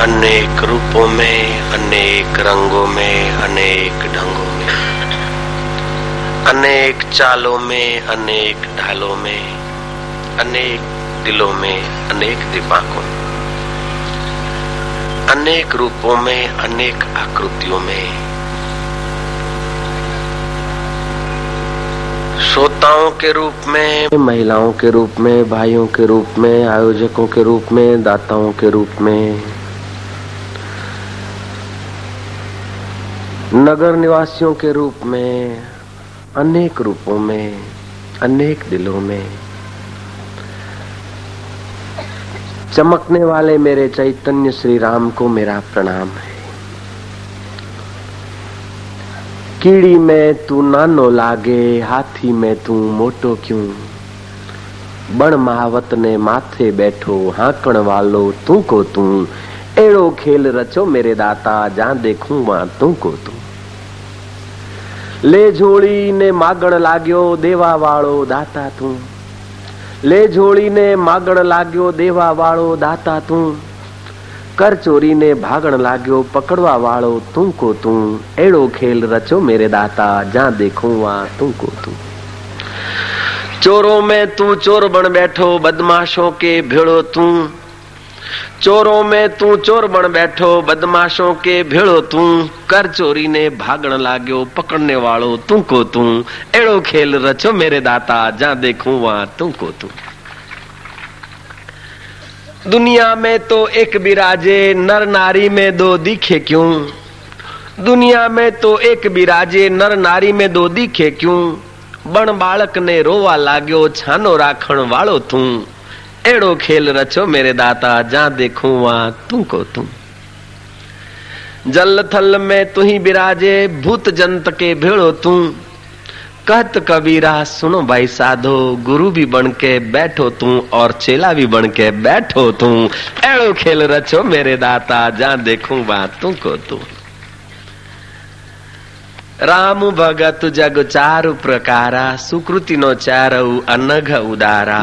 अनेक रूपों में, अनेक रंगों में, अनेक ढंगों में, अनेक चालों में, अनेक ढालों में, अनेक दिलों में, अनेक दिमागों में, अनेक रूपों में, अनेक आकृतियों में। श्रोताओं के रूप में, महिलाओं के रूप में, भाइयों के रूप में, आयोजकों के रूप में, दाताओं के रूप में नगर निवासियों के रूप में, अनेक रूपों में, अनेक दिलों में, चमकने वाले मेरे चैतन्य श्री राम को मेरा प्रणाम है। कीड़ी में तू नानो लागे, हाथी में तू मोटो क्यों? बण महावत ने माथे बैठो, हाकण वालो तू को तू। एड़ो खेल रचो मेरे दाता जहाँ देखूँ वहाँ तू को तू। ले झोली ने मागण लाग्यो देवा वालो दाता तू ले झोली ने मागण लाग्यो देवा वालो दाता तू कर चोरी ने भागण लाग्यो पकड़वा वालो तू को तू एड़ो खेल रचो मेरे दाता जा देखू वहाँ तू को तू चोरों में तू चोर बन बैठो बदमाशों के भेड़ो तू चोरों में तू चोर बन बैठो, बदमाशों के भेड़ो तू। कर चोरी ने भागण लागो पकड़ने वालो तू को तू। एड़ो खेल रचो मेरे दाता, जा देखू वहाँ तू को तू। दुनिया में तो एक बिराजे नर नारी में दो दिखे क्यों? दुनिया में तो एक बिराजे नर नारी में दो दिखे क्यों? बण बालक ने रोवा लाग्यो, छानो राखण वालो तू। एड़ो खेल रचो मेरे दाता, जा देखू वहाँ तू को तू जल थल में तू ही बिराजे, भूत जंत के भेड़ो तू कहत कबीरा, सुनो भाई साधो, गुरु भी बन के बैठो तू और चेला भी बन के बैठो तू एड़ो खेल रचो मेरे दाता, जा देखू बात तू को तू राम भगत जग चारु प्रकारा, सुकृति नो चारऊ अनघ उदारा।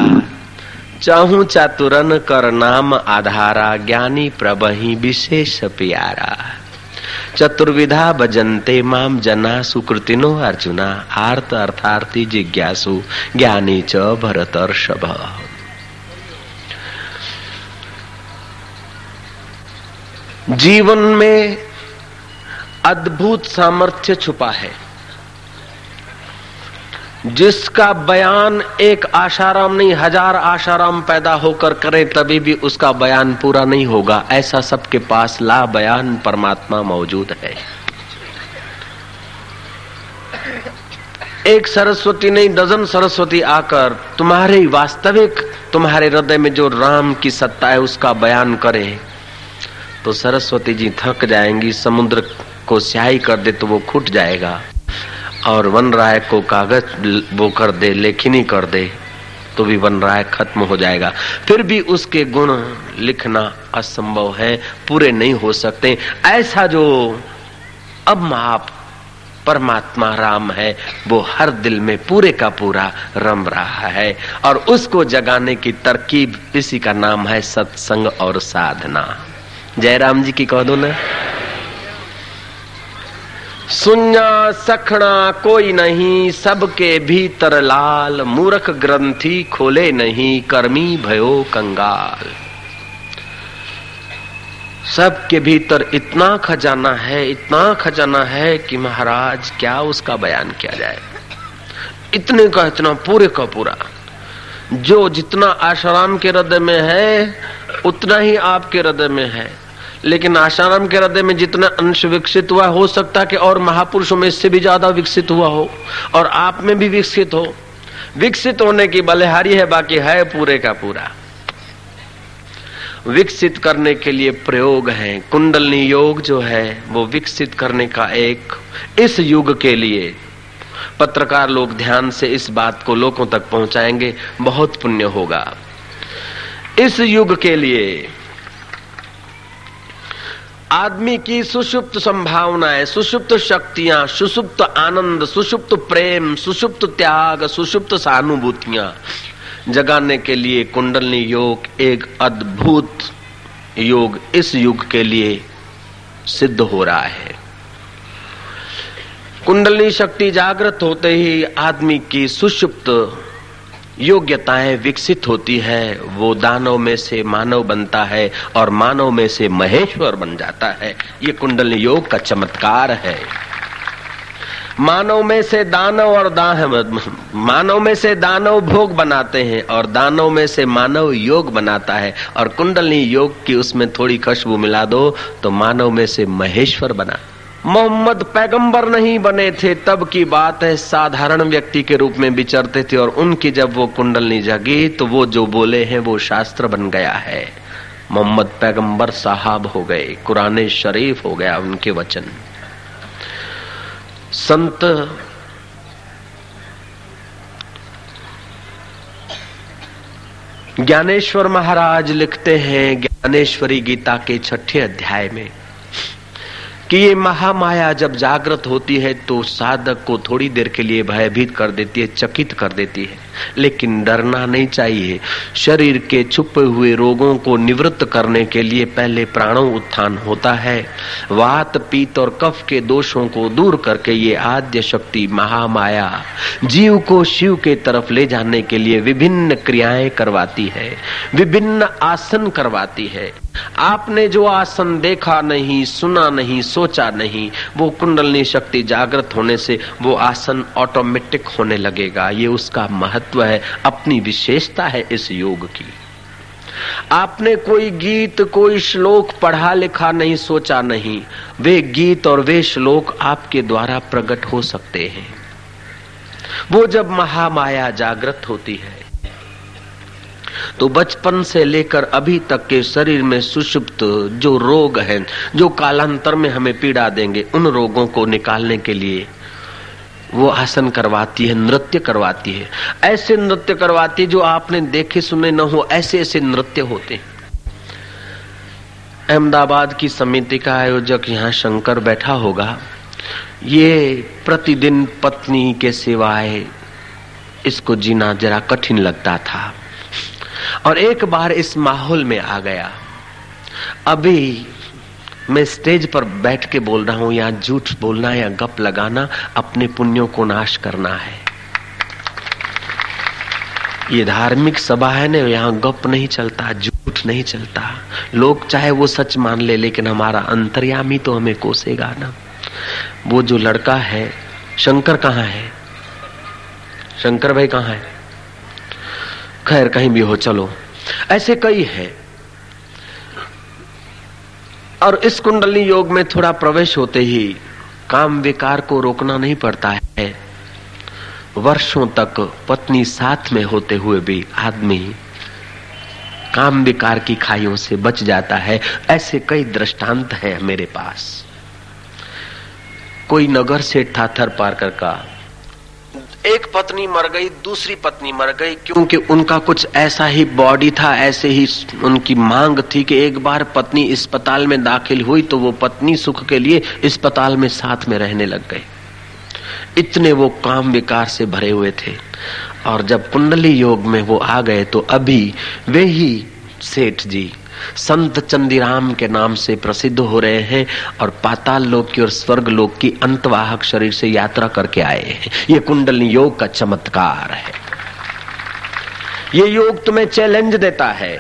चहु चातुरन कर नाम आधारा, ज्ञानी प्रबही विशेष प्यारा। चतुर्विधा भजन्ते माम जना सुकृतिनो अर्जुना, आर्त अर्थार्थी जिज्ञासु, ज्ञानी च भरतर्षभ। जीवन में अद्भुत सामर्थ्य छुपा है। जिसका बयान एक आशाराम नहीं, हज़ार आशाराम पैदा होकर करे, तभी भी उसका बयान पूरा नहीं होगा। ऐसा सबके पास ला बयान परमात्मा मौजूद है। एक सरस्वती नहीं डजन सरस्वती आकर तुम्हारे वास्तविक, तुम्हारे हृदय में जो राम की सत्ता है, उसका बयान करे। तो सरस्वती जी थक जाएँगी, समुद्र को स्याही कर दे तो वो खुट जाएगा। और वन राय को कागज़ वो कर दे, लेखनी कर दे तो भी वन राय खत्म हो जाएगा। फिर भी उसके गुण लिखना असंभव है, पूरे नहीं हो सकते। ऐसा जो अब आप परमात्मा राम है, वो हर दिल में पूरे का पूरा रम रहा है। और उसको जगाने की तरकीब इसी का नाम है सत्संग और साधना। जयराम जी की कह दो ना। सुन्या सखना कोई नहीं, सबके भीतर लाल। मूर्ख ग्रंथि खोले नहीं, कर्मी भयो कंगाल। सबके भीतर इतना खजाना है, इतना खजाना है कि महाराज, क्या उसका बयान किया जाए? इतने का इतना, पूरे का पूरा। जो जितना आशाराम के हृदय में है, उतना ही आपके हृदय में है। लेकिन आशाराम के हृदय में जितना अंश विकसित हुआ, हो सकता कि और महापुरुषों में इससे भी ज़्यादा विकसित हुआ हो, और आप में भी विकसित हो। विकसित होने की बलिहारी है, बाकी है पूरे का पूरा। विकसित करने के लिए प्रयोग है। कुंडलनी योग जो है, वो विकसित करने का एक, इस युग के लिए। पत्रकार लोग ध्यान से इस बात को लोगों तक पहुंचाएँगे, बहुत पुण्य होगा। इस युग के लिए आदमी की सुषुप्त संभावनाएँ, सुषुप्त शक्तियाँ, सुषुप्त आनंद, सुषुप्त प्रेम, सुषुप्त त्याग, सुषुप्त सहानुभूतियाँ। जगाने के लिए कुंडलनी योग एक अद्भुत योग इस युग के लिए सिद्ध हो रहा है। कुंडली शक्ति जागृत होते ही आदमी की सुषुप्त योग्यताएँ विकसित होती है, वो दानव में से मानव बनता है और मानव में से महेश्वर बन जाता है। ये कुंडली योग का चमत्कार है। मानव में से दानव और दान मानव में से दानव भोग बनाते हैं और दानव में से मानव योग बनाता है। और कुंडली योग की उसमें थोड़ी खुशबू मिला दो तो मानव में से महेश्वर बना। मोहम्मद पैगंबर नहीं बने थे, तब की बात है, साधारण व्यक्ति के रूप में विचरते थे, और उनकी जब वो कुंडलनी जगी तो वो जो बोले हैं, वो शास्त्र बन गया है। मोहम्मद पैगंबर साहब हो गए, कुरान शरीफ हो गया उनके वचन। संत ज्ञानेश्वर महाराज लिखते हैं, ज्ञानेश्वरी गीता के छठे अध्याय में कि ये महामाया जब जागृत होती है तो साधक को थोड़ी देर के लिए भयभीत कर देती है, चकित कर देती है। लेकिन डरना नहीं चाहिए। शरीर के छुपे हुए रोगों को निवृत्त करने के लिए पहले प्राणों उत्थान होता है। वात, पीत और कफ के दोषों को दूर करके ये आद्य शक्ति महामाया जीव को शिव के तरफ़ ले जाने के लिए विभिन्न क्रियाएँ करवाती है, विभिन्न आसन करवाती है। आपने जो आसन देखा नहीं, सुना नहीं, सोचा नहीं, वो कुंडलनी शक्ति जागृत होने से वो आसन ऑटोमेटिक होने लगेगा। ये उसका महत्व है, अपनी विशेषता है इस योग की। आपने कोई गीत, कोई श्लोक पढ़ा लिखा नहीं, सोचा नहीं, वे गीत और वे श्लोक आपके द्वारा प्रकट हो सकते हैं। वो जब महामाया जागृत होती है तो बचपन से लेकर अभी तक के शरीर में सुषुप्त जो रोग हैं, जो कालांतर में हमें पीड़ा देंगे, उन रोगों को निकालने के लिए वो आसन करवाती है, नृत्य करवाती है। ऐसे नृत्य करवाती है जो आपने देखे, सुने न हो, ऐसे ऐसे नृत्य होते अहमदाबाद की समिति का आयोजक यहाँ शंकर बैठा होगा। ये प्रतिदिन पत्नी के सिवाय इसको जीना जरा कठिन लगता था। और एक बार इस माहौल में आ गया। अभी मैं स्टेज पर बैठ के बोल रहा हूँ यहाँ झूठ बोलना, या गप लगाना, अपने पुण्यों को नाश करना है। ये धार्मिक सभा है ना, यहाँ गप नहीं चलता, झूठ नहीं चलता। लोग चाहे वो सच मान ले, लेकिन हमारा अंतर्यामी तो हमें कोसेगा ना। वो जो लड़का है, शंकर कहाँ है? शंकर भाई कहाँ है? खैर कहीं भी हो, चलो। ऐसे कई है। और इस कुंडली योग में थोड़ा प्रवेश होते ही काम विकार को रोकना नहीं पड़ता है। वर्षों तक पत्नी साथ में होते हुए भी आदमी काम विकार की खाइयों से बच जाता है। ऐसे कई दृष्टांत हैं मेरे पास। कोई नगर से था थर पारकर का एक पत्नी मर गई, दूसरी पत्नी मर गई, क्योंकि उनका कुछ ऐसा ही बॉडी था, ऐसे ही उनकी मांग थी कि एक बार पत्नी अस्पताल में दाखिल हुई तो वो पत्नी सुख के लिए अस्पताल में साथ में रहने लग गए इतने वो काम विकार से भरे हुए थे। और जब कुंडली योग में वो आ गए तो अभी वे ही सेठ जी संत चंदीराम के नाम से प्रसिद्ध हो रहे हैं और पाताल लोक की और स्वर्ग लोक की अंतवाहक शरीर से यात्रा करके आए हैं। ये कुंडली योग का चमत्कार है। ये योग तुम्हें चैलेंज देता है।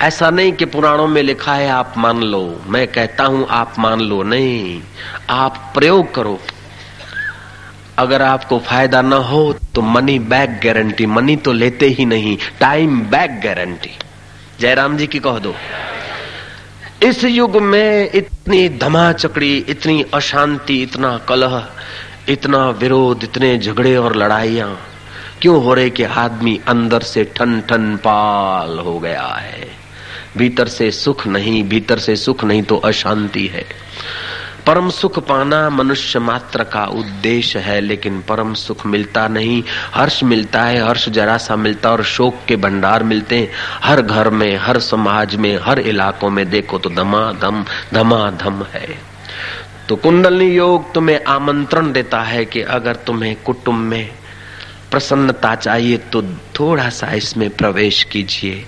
ऐसा नहीं कि पुराणों में लिखा है, आप मान लो। मैं कहता हूँ, आप मान लो नहीं। आप प्रयोग करो। अगर आपको फ़ायदा ना हो तो मनी बैक गारंटी मनी तो लेते ही नहीं time back guarantee Jairam ji की कह दो। इस युग में इतनी धमाचकड़ी, इतनी अशांति, इतना कलह, इतना विरोध, इतने झगड़े और लड़ाइया, क्यों हो रहे कि आदमी अंदर से ठन ठन पाल हो गया है? भीतर से सुख नहीं, भीतर से सुख नहीं तो अशांति है। परम सुख पाना मनुष्य मात्र का उद्देश्य है, लेकिन परम सुख मिलता नहीं। हर्ष मिलता है, हर्ष जरा सा मिलता और शोक के भंडार मिलते हैं। हर घर में, हर समाज में, हर इलाकों में देखो तो धमाधम धमाधम है। तो कुंडली योग तुम्हें आमंत्रण देता है कि अगर तुम्हें कुटुंब में प्रसन्नता चाहिए तो थोड़ा सा इसमें प्रवेश कीजिए।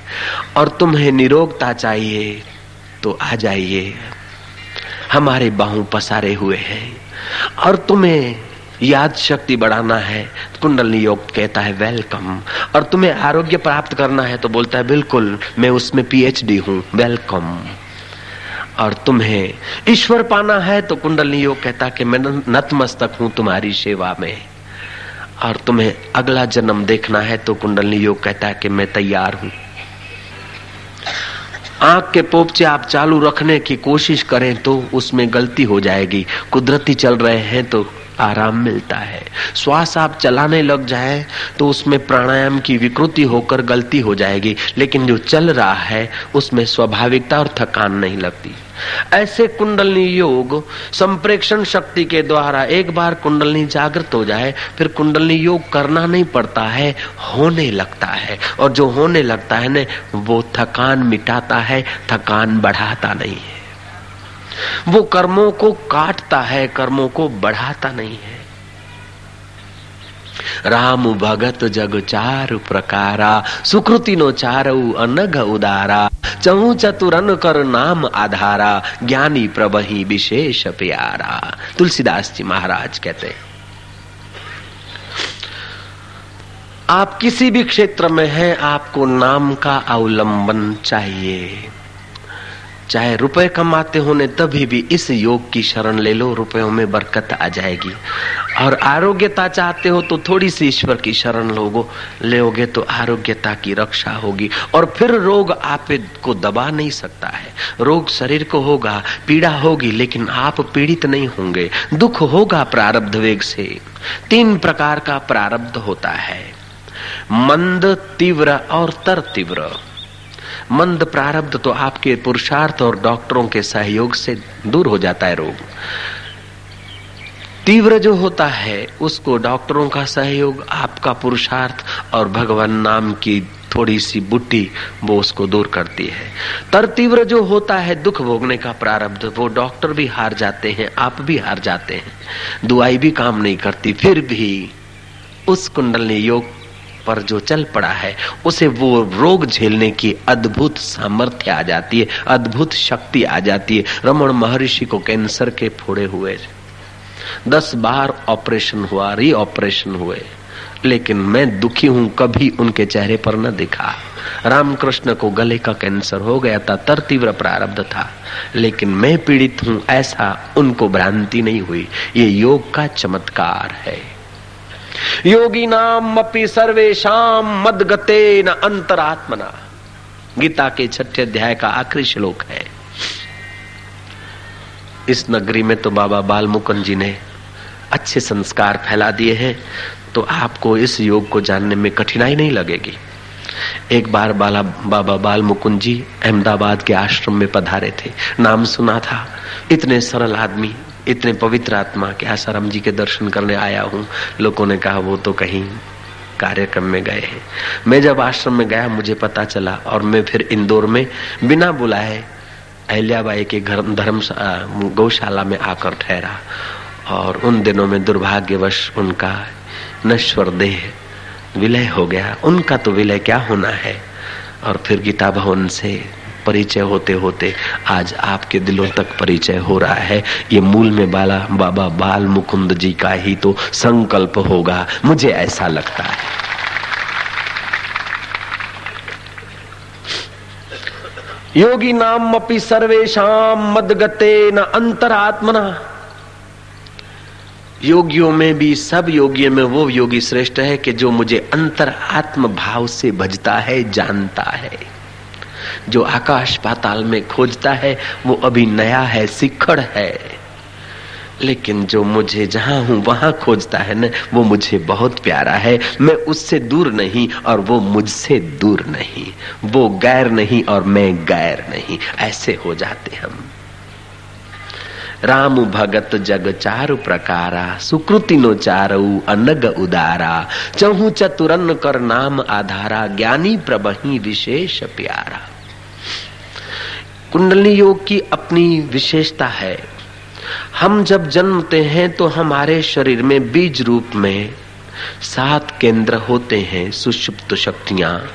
और तुम्हें निरोगता चाहिए तो आ जाइए। हमारे बाहू पसारे हुए हैं। और तुम्हें याद शक्ति बढ़ाना है कुंडलनी योग कहता है, वेलकम। और तुम्हें आरोग्य प्राप्त करना है तो बोलता है, बिल्कुल, मैं उसमें पीएचडी हूँ, वेलकम। और तुम्हें ईश्वर पाना है तो कुंडलनी योग कहता कि मैं नतमस्तक हूँ तुम्हारी सेवा में। और तुम्हें अगला जन्म देखना है तो कुंडली योग कहता है कि मैं तैयार हूँ। आँख के पोपचे आप चालू रखने की कोशिश करें तो उसमें गलती हो जाएगी। कुदरती चल रहे हैं तो आराम मिलता है। श्वास आप चलाने लग जाए तो उसमें प्राणायाम की विकृति होकर गलती हो जाएगी, लेकिन जो चल रहा है, उसमें स्वाभाविकता और थकान नहीं लगती। ऐसे कुंडलनी योग, संप्रेक्षण शक्ति के द्वारा एक बार कुंडलनी जागृत हो जाए, फिर कुंडलनी योग करना नहीं पड़ता है, होने लगता है। और जो होने लगता है ना, वो थकान मिटाता है, थकान बढ़ाता नहीं है। वो कर्मों को काटता है, कर्मों को बढ़ाता नहीं है। राम भगत जग चार प्रकारा, सुकृति नो चारऊ अनघ उदारा, चहु चतुरन कर नाम आधारा, ज्ञानी प्रभही विशेष प्यारा। तुलसीदास जी महाराज कहते हैं, आप किसी भी क्षेत्र में हैं, आपको नाम का अवलंबन चाहिए। चाहे रुपए कमाते होने तभी भी इस योग की शरण ले लो, रुपयों में बरकत आ जाएगी। और आरोग्यता चाहते हो तो थोड़ी सी ईश्वर की शरण लोगो लोगे तो आरोग्यता की रक्षा होगी। और फिर रोग आप को दबा नहीं सकता है। रोग शरीर को होगा, पीड़ा होगी, लेकिन आप पीड़ित नहीं होंगे। दुख होगा प्रारब्ध वेग से। तीन प्रकार का प्रारब्ध होता है। मंद, तीव्र और तर तीव्र। मंद प्रारब्ध तो आपके पुरुषार्थ और डॉक्टरों के सहयोग से दूर हो जाता है रोग। तीव्र जो होता है, उसको डॉक्टरों का सहयोग, आपका पुरुषार्थ और भगवान नाम की थोड़ी सी बुट्टी वो उसको दूर करती है। तर तीव्र जो होता है, दुख भोगने का प्रारब्ध, वो डॉक्टर भी हार जाते हैं, आप भी हार जाते हैं। दुआई भी काम नहीं करती, फिर भी उस कुंडली योग पर जो चल पड़ा है, उसे वो रोग झेलने की अद्भुत सामर्थ्य आ जाती है, अद्भुत शक्ति आ जाती है। रमन महर्षि को कैंसर के फोड़े हुए। दस बार ऑपरेशन हुआ री ऑपरेशन हुए। लेकिन मैं दुखी हूँ, कभी उनके चेहरे पर न दिखा। रामकृष्ण को गले का कैंसर हो गया था, तर तीव्र प्रारब्ध था। लेकिन मैं पीड़ित हूँ, ऐसा उनको भ्रांति नहीं हुई। ये योग का चमत्कार है। योगी नाम अपी सर्वेशम मद गते न अंतरात्मना। गीता के छठे अध्याय का आखिरी श्लोक है। इस नगरी में तो बाबा बाल मुकुंद जी ने अच्छे संस्कार फैला दिए हैं तो आपको इस योग को जानने में कठिनाई नहीं लगेगी। एक बार बाला, बाबा बाल मुकुंद जी अहमदाबाद के आश्रम में पधारे थे। नाम सुना था, इतने सरल आदमी इतने पवित्र आत्मा के आसाराम जी के दर्शन करने आया हूँ। लोगों ने कहा, वो तो कहीं कार्यक्रम में गए हैं। मैं जब आश्रम में गया, मुझे पता चला और मैं फिर इंदौर में बिना बुलाए अहल्याबाई के घर धर्म गौशाला में आकर ठहरा और उन दिनों में दुर्भाग्यवश उनका नश्वर देह विलय हो गया। उनका तो विलय क्या होना है? और फिर गीता भवन से परिचय होते होते आज आपके दिलों तक परिचय हो रहा है। ये मूल में बाला, बाबा बाल मुकुंद जी का ही तो संकल्प होगा। मुझे ऐसा लगता है। योगी नाम अपनी सर्वेशम मदगते न अंतरात्मना। योगियों में भी, सब योगियों में वो योगी श्रेष्ठ है कि जो मुझे अंतर आत्म भाव से भजता है, जानता है। जो आकाश पाताल में खोजता है, वो अभी नया है सिखड़ है। लेकिन जो मुझे जहाँ हूँ, वहाँ खोजता है ना, वो मुझे बहुत प्यारा है। मैं उससे दूर नहीं और वो मुझसे दूर नहीं। वो गैर नहीं और मैं गैर नहीं। ऐसे हो जाते हम। राम भगत जग चारु प्रकारा, सुकृति नो चारऊ, अनग उदारा। चहु चतुरन कर नाम आधारा, ज्ञानी प्रबही विशेष प्यारा। कुंडली योग की अपनी विशेषता है। हम जब जन्मते हैं तो हमारे शरीर में बीज रूप में सात केंद्र होते हैं, सुषुप्त शक्तियाँ।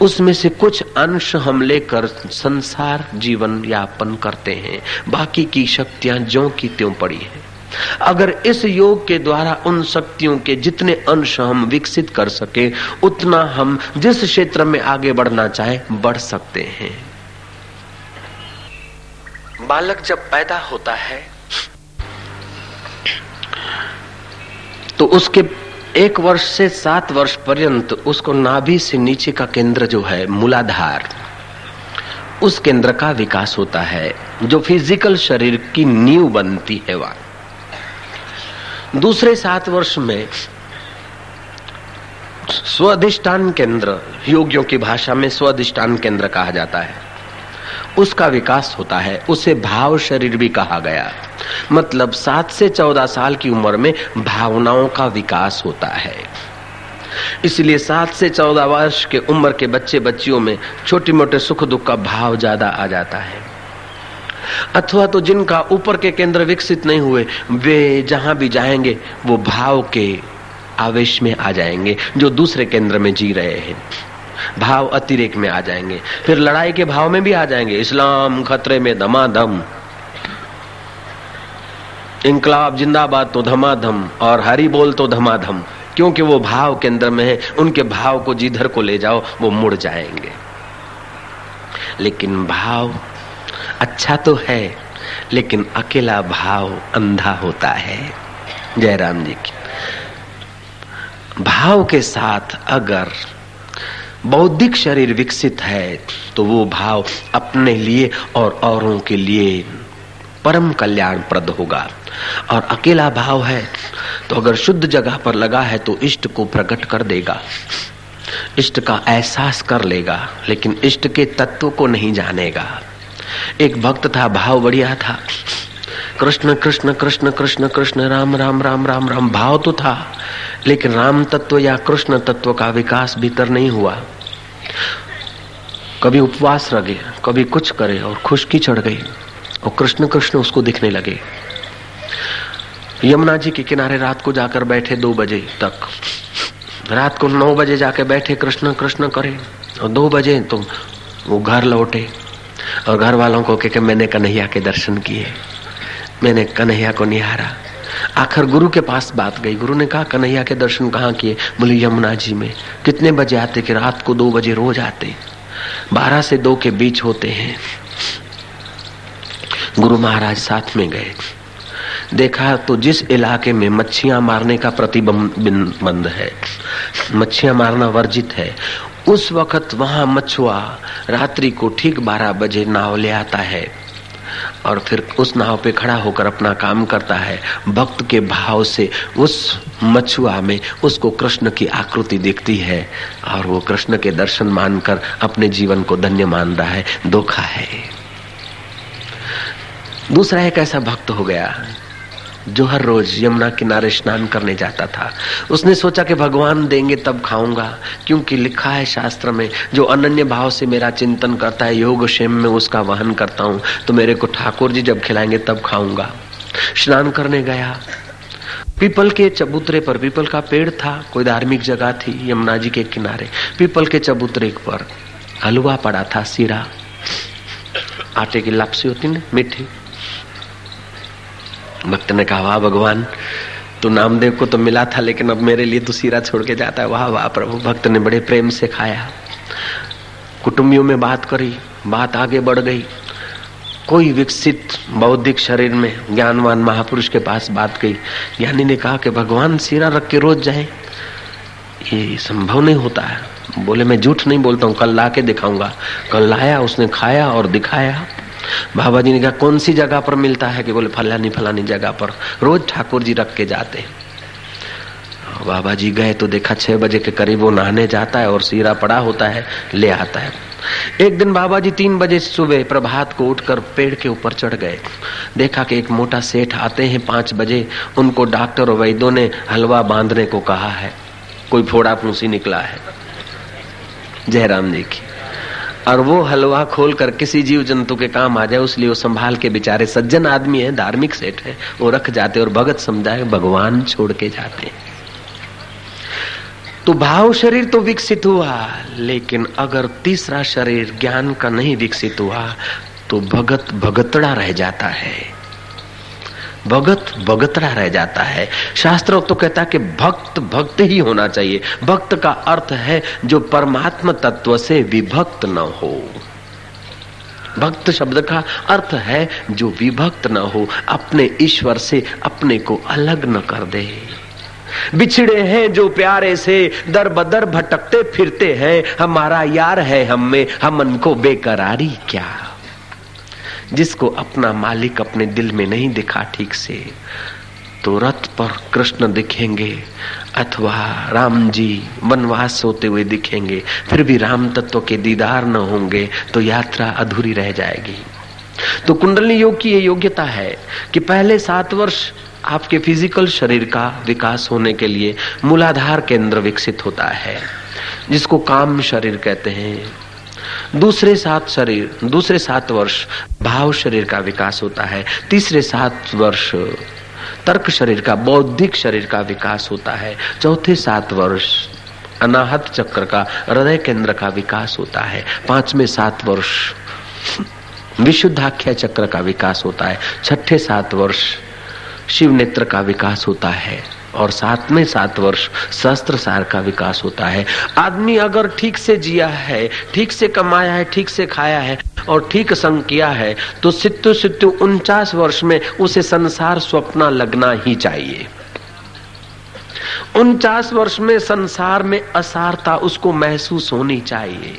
उसमें से कुछ अंश हम लेकर संसार जीवन यापन करते हैं। बाकी की शक्तियाँ ज्यो की त्यों पड़ी है। अगर इस योग के द्वारा उन शक्तियों के जितने अंश हम विकसित कर सके, उतना हम जिस क्षेत्र में आगे बढ़ना चाहे, बढ़ सकते हैं। बालक जब पैदा होता है तो उसके एक वर्ष से सात वर्ष पर्यंत उसको नाभि से नीचे का केंद्र जो है, मूलाधार, उस केंद्र का विकास होता है, जो फ़िज़िकल शरीर की नींव बनती है वह। दूसरे सात वर्ष में स्वाधिष्ठान केंद्र, योगियों की भाषा में स्वाधिष्ठान केंद्र कहा जाता है। उसका विकास होता है, उसे भाव शरीर भी कहा गया। मतलब सात से चौदह साल की उम्र में भावनाओं का विकास होता है। इसलिए सात से चौदह वर्ष के उम्र के बच्चे बच्चियों में छोटे मोटे सुख दुख का भाव ज़्यादा आ जाता है। अथवा तो जिनका ऊपर के केंद्र विकसित नहीं हुए, वे जहाँ भी जाएँगे, वो भाव के आवेश में आ जाएँगे, जो दूसरे केंद्र में जी रहे हैं। भाव अतिरेक में आ जाएँगे। फिर लड़ाई के भाव में भी आ जाएँगे। इस्लाम खतरे में धमाधम इंकलाब जिंदाबाद तो धमाधम और हरी बोल तो धमाधम। क्योंकि वो भाव केंद्र में है, उनके भाव को जिधर को ले जाओ, वो मुड़ जाएँगे। लेकिन भाव अच्छा तो है, लेकिन अकेला भाव अंधा होता है। जयराम जी की। भाव के साथ अगर बौद्धिक शरीर विकसित है तो वो भाव अपने लिए और औरों के लिए परम कल्याण प्रद होगा। और अकेला भाव है तो अगर शुद्ध जगह पर लगा है तो इष्ट को प्रकट कर देगा। इष्ट का एहसास कर लेगा, लेकिन इष्ट के तत्व को नहीं जानेगा। एक भक्त था, भाव बढ़िया था। कृष्ण कृष्ण कृष्ण कृष्ण कृष्ण, राम राम राम राम राम, भाव तो था, लेकिन राम तत्व या कृष्ण तत्व का विकास भीतर नहीं हुआ। कभी उपवास रहे कभी कुछ करे और खुशकी चढ़ गई, और कृष्ण कृष्ण उसको दिखने लगे। यमुना जी के किनारे रात को जाकर बैठे दो बजे तक। रात को नौ बजे जाके बैठे, कृष्ण कृष्ण करे, और दो बजे तो वो घर लौटे, और घर वालों को कह मैंने कन्हैया के दर्शन किए। मैंने कन्हैया को निहारा। आखिर गुरु के पास बात गई। गुरु ने कहा, कन्हैया के दर्शन कहाँ किए? बोले, यमुना जी में। कितने बजे आते कि रात को दो बजे रोज आते? बारह से दो के बीच होते हैं। गुरु महाराज साथ में गए। देखा तो जिस इलाके में मच्छियाँ मारने का प्रतिबंध है, मच्छियाँ मारना वर्जित है, उस वक्त वहाँ मछुआ रात्रि को ठीक बारह बजे नाव ले आता है। और फिर उस नाव पे खड़ा होकर अपना काम करता है। भक्त के भाव से उस मछुआ में उसको कृष्ण की आकृति दिखती है और वो कृष्ण के दर्शन मानकर अपने जीवन को धन्य मान रहा है, धोखा है। दूसरा एक ऐसा भक्त हो गया। जो हर रोज यमुना किनारे स्नान करने जाता था। उसने सोचा कि भगवान देंगे तब खाऊँगा, क्योंकि लिखा है शास्त्र में, जो अनन्य भाव से मेरा चिंतन करता है, योग क्षेम में उसका वहन करता हूँ। तो मेरे को ठाकुर जी जब खिलाएँगे तब खाऊँगा। स्नान करने गया। पीपल के चबूतरे पर, पीपल का पेड़ था, कोई धार्मिक जगह थी यमुना जी के किनारे। पीपल के चबूतरे पर हलवा पड़ा था, सीरा। आटे की लापसी होती ना, मीठी। भक्त ने कहा, वाह भगवान तो नामदेव को तो मिला था, लेकिन अब मेरे लिए तो सीरा छोड़ के जाता है। वाह वाह प्रभु, भक्त ने बड़े प्रेम से खाया। कुटुंबियों में बात करी, बात आगे बढ़ गई। कोई विकसित बौद्धिक शरीर में ज्ञानवान महापुरुष के पास बात गई। ज्ञानी ने कहा कि, भगवान, सीरा रख के रोज जाए। ये संभव नहीं होता है। बोले, मैं झूठ नहीं बोलता हूँ, कल ला के दिखाऊँगा। कल लाया, उसने खाया और दिखाया। बाबा जी ने कहा, कौन सी जगह पर मिलता है? कि बोले, फलानी फलानी जगह पर। रोज ठाकुर जी रख के जाते बाबा जी गए तो देखा छह बजे के करीब वो नहाने जाता है और सीरा पड़ा होता है, ले आता है। एक दिन बाबा जी तीन बजे सुबह प्रभात को उठकर पेड़ के ऊपर चढ़ गए। देखा कि एक मोटा सेठ आते हैं पाँच बजे। उनको डॉक्टर और वैद्यों ने हलवा बांधने को कहा है। कोई फोड़ा फूसी निकला है। जयराम जी की। और वो हलवा खोल कर किसी जीव जंतु के काम आ जाए, उसलिए वो संभाल के बेचारे सज्जन आदमी है, धार्मिक सेठ है, वो रख जाते और भगत समझाए भगवान छोड़ के जाते तो भाव शरीर तो विकसित हुआ, लेकिन अगर तीसरा शरीर ज्ञान का नहीं विकसित हुआ तो भगत भगतड़ा रह जाता है। भगत भगतरा रह जाता है। शास्त्र तो कहता है कि भक्त भक्त ही होना चाहिए। भक्त का अर्थ है जो परमात्मा तत्व से विभक्त न हो। भक्त शब्द का अर्थ है जो विभक्त न हो, अपने ईश्वर से अपने को अलग न कर दे। बिछड़े हैं जो प्यारे से दर बदर भटकते फिरते हैं। हमारा यार है हम में, हम को बेकरारी क्या? जिसको अपना मालिक अपने दिल में नहीं दिखा ठीक से तो रथ पर कृष्ण दिखेंगे अथवा राम जी वनवास होते हुए दिखेंगे। फिर भी राम तत्व के दीदार न होंगे तो यात्रा अधूरी रह जाएगी। तो कुंडली योग की ये योग्यता है कि पहले सात वर्ष आपके फ़िज़िकल शरीर का विकास होने के लिए मूलाधार केंद्र विकसित होता है, जिसको काम शरीर कहते हैं। दूसरे सात शरीर, दूसरे सात वर्ष, भाव शरीर का विकास होता है। तीसरे सात वर्ष, तर्क शरीर का, बौद्धिक शरीर का विकास होता है। चौथे सात वर्ष, अनाहत चक्र का, हृदय केंद्र का विकास होता है। पाँचवें सात वर्ष, विशुद्धाख्या चक्र का विकास होता है। छठे सात वर्ष शिव नेत्र का विकास होता है। और साथ में सात वर्ष शस्त्र सार का विकास होता है। आदमी अगर ठीक से जिया है, ठीक से कमाया है, ठीक से खाया है और ठीक संग किया है तो सित्तु सित्तु उनचास वर्ष में उसे संसार स्वप्न लगना ही चाहिए। उनचास वर्ष में संसार में असारता उसको महसूस होनी चाहिए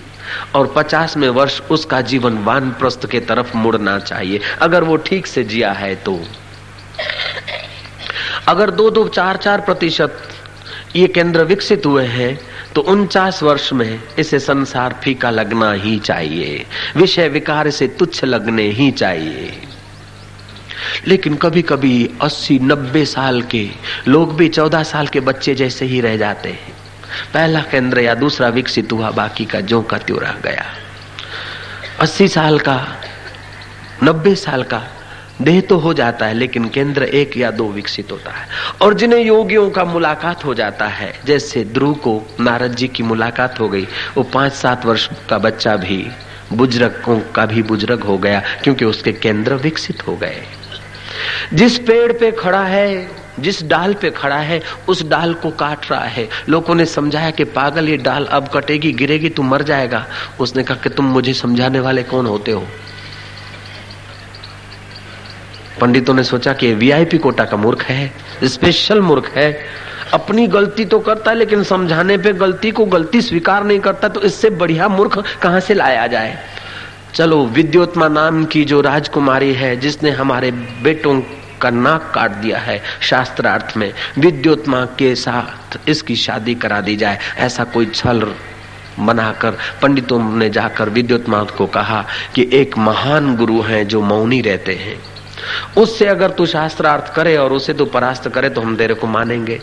और पचास में वर्ष उसका जीवन वान प्रस्त के तरफ़ मुड़ना चाहिए। अगर वो ठीक से जिया है तो। अगर दो दो चार चार प्रतिशत ये केंद्र विकसित हुए हैं तो उनचास वर्ष में इसे संसार फीका लगना ही चाहिए, विषय विकार से तुच्छ लगने ही चाहिए। लेकिन कभी कभी अस्सी, नब्बे साल के लोग भी चौदह साल के बच्चे जैसे ही रह जाते हैं। पहला केंद्र या दूसरा विकसित हुआ, बाकी का जो का त्यों रह गया। अस्सी साल का, नब्बे साल का देह तो हो जाता है, लेकिन केंद्र एक या दो विकसित होता है। और जिन्हें योगियों का मुलाकात हो जाता है, जैसे ध्रुव को नारद जी की मुलाकात हो गई, वो पाँच सात वर्ष का बच्चा भी, बुज़ुर्गों का भी बुज़ुर्ग हो गया, क्योंकि उसके केंद्र विकसित हो गए। जिस पेड़ पे खड़ा है, जिस डाल पे खड़ा है, उस डाल को काट रहा है। लोगों ने समझाया कि पागल, ये डाल अब कटेगी, गिरेगी, तू मर जाएगा। उसने कहा कि तुम मुझे समझाने वाले कौन होते हो? पंडितों ने सोचा कि वीआईपी कोटा का मूर्ख है स्पेशल मूर्ख है। अपनी गलती तो करता है, लेकिन समझाने पे गलती को गलती स्वीकार नहीं करता तो इससे बढ़िया मूर्ख कहाँ से लाया जाए? चलो, विद्योत्मा नाम की जो राजकुमारी है, जिसने हमारे बेटों का नाक काट दिया है शास्त्रार्थ में, विद्योत्मा के साथ इसकी शादी करा दी जाए। ऐसा कोई छल बनाकर पंडितों ने जाकर विद्योत्मा को कहा कि एक महान गुरु हैं जो मौनी रहते हैं। उससे अगर तू शास्त्रार्थ करे और उसे तू परास्त करे तो हम तेरे को मानेंगे।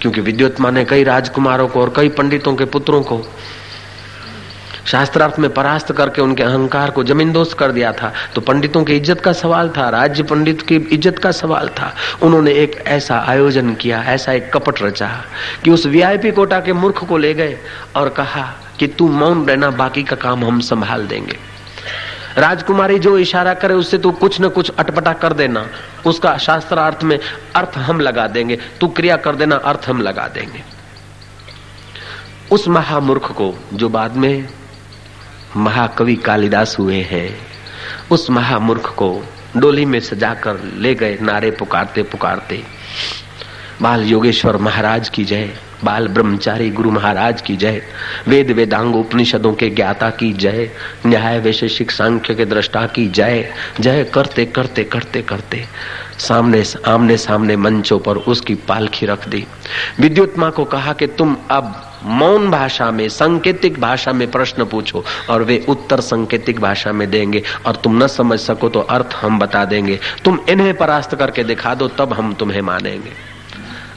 क्योंकि विद्युत्मा ने कई राजकुमारों को और कई पंडितों के पुत्रों को। शास्त्रार्थ में परास्त करके उनके अहंकार को जमींदोस्त कर दिया था। तो पंडितों की इज़्ज़त का सवाल था, राज्य पंडित की इज़्ज़त का सवाल था। उन्होंने एक ऐसा आयोजन किया, ऐसा एक कपट रचा कि उस वीआईपी कोटा के मूर्ख को ले गए और कहा कि तू मौन रहना, बाकी का काम हम संभाल देंगे। राजकुमारी जो इशारा करे, उससे तू कुछ न कुछ अटपटा कर देना। उसका शास्त्रार्थ में अर्थ हम लगा देंगे। तू क्रिया कर देना, अर्थ हम लगा देंगे। उस महामूर्ख को जो बाद में महाकवि कालिदास हुए हैं, उस महामूर्ख को डोली में सजाकर ले गए नारे पुकारते पुकारते बाल योगेश्वर महाराज की जय, बाल ब्रह्मचारी गुरु महाराज की जय, वेद वेदांग उपनिषदों के ज्ञाता की जय, न्याय वैशेषिक सांख्य के दृष्टा की जय जय करते करते करते करते, सामने आमने सामने मंचों पर उसकी पालखी रख दी। विद्युत माँ को कहा कि तुम अब मौन भाषा में, संकेतिक भाषा में प्रश्न पूछो और वे उत्तर संकेतिक भाषा में देंगे और तुम न समझ सको तो अर्थ हम बता देंगे। तुम इन्हें परास्त करके दिखा दो, तब हम तुम्हें मानेंगे।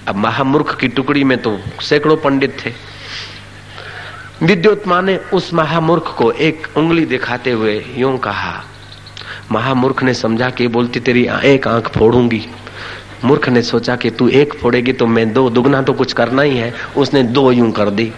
अब महामूर्ख की टुकड़ी में तो सैकड़ों पंडित थे। विद्युत ने उस महामूर्ख को एक उंगली दिखाते हुए यूँ कहा, महामूर्ख ने समझा कि बोलती तेरी एक आँख फोड़ूँगी। मूर्ख ने सोचा कि तू एक फोड़ेगी तो मैं दो, दुगना तो कुछ करना ही है। उसने दो यूँ कर दी।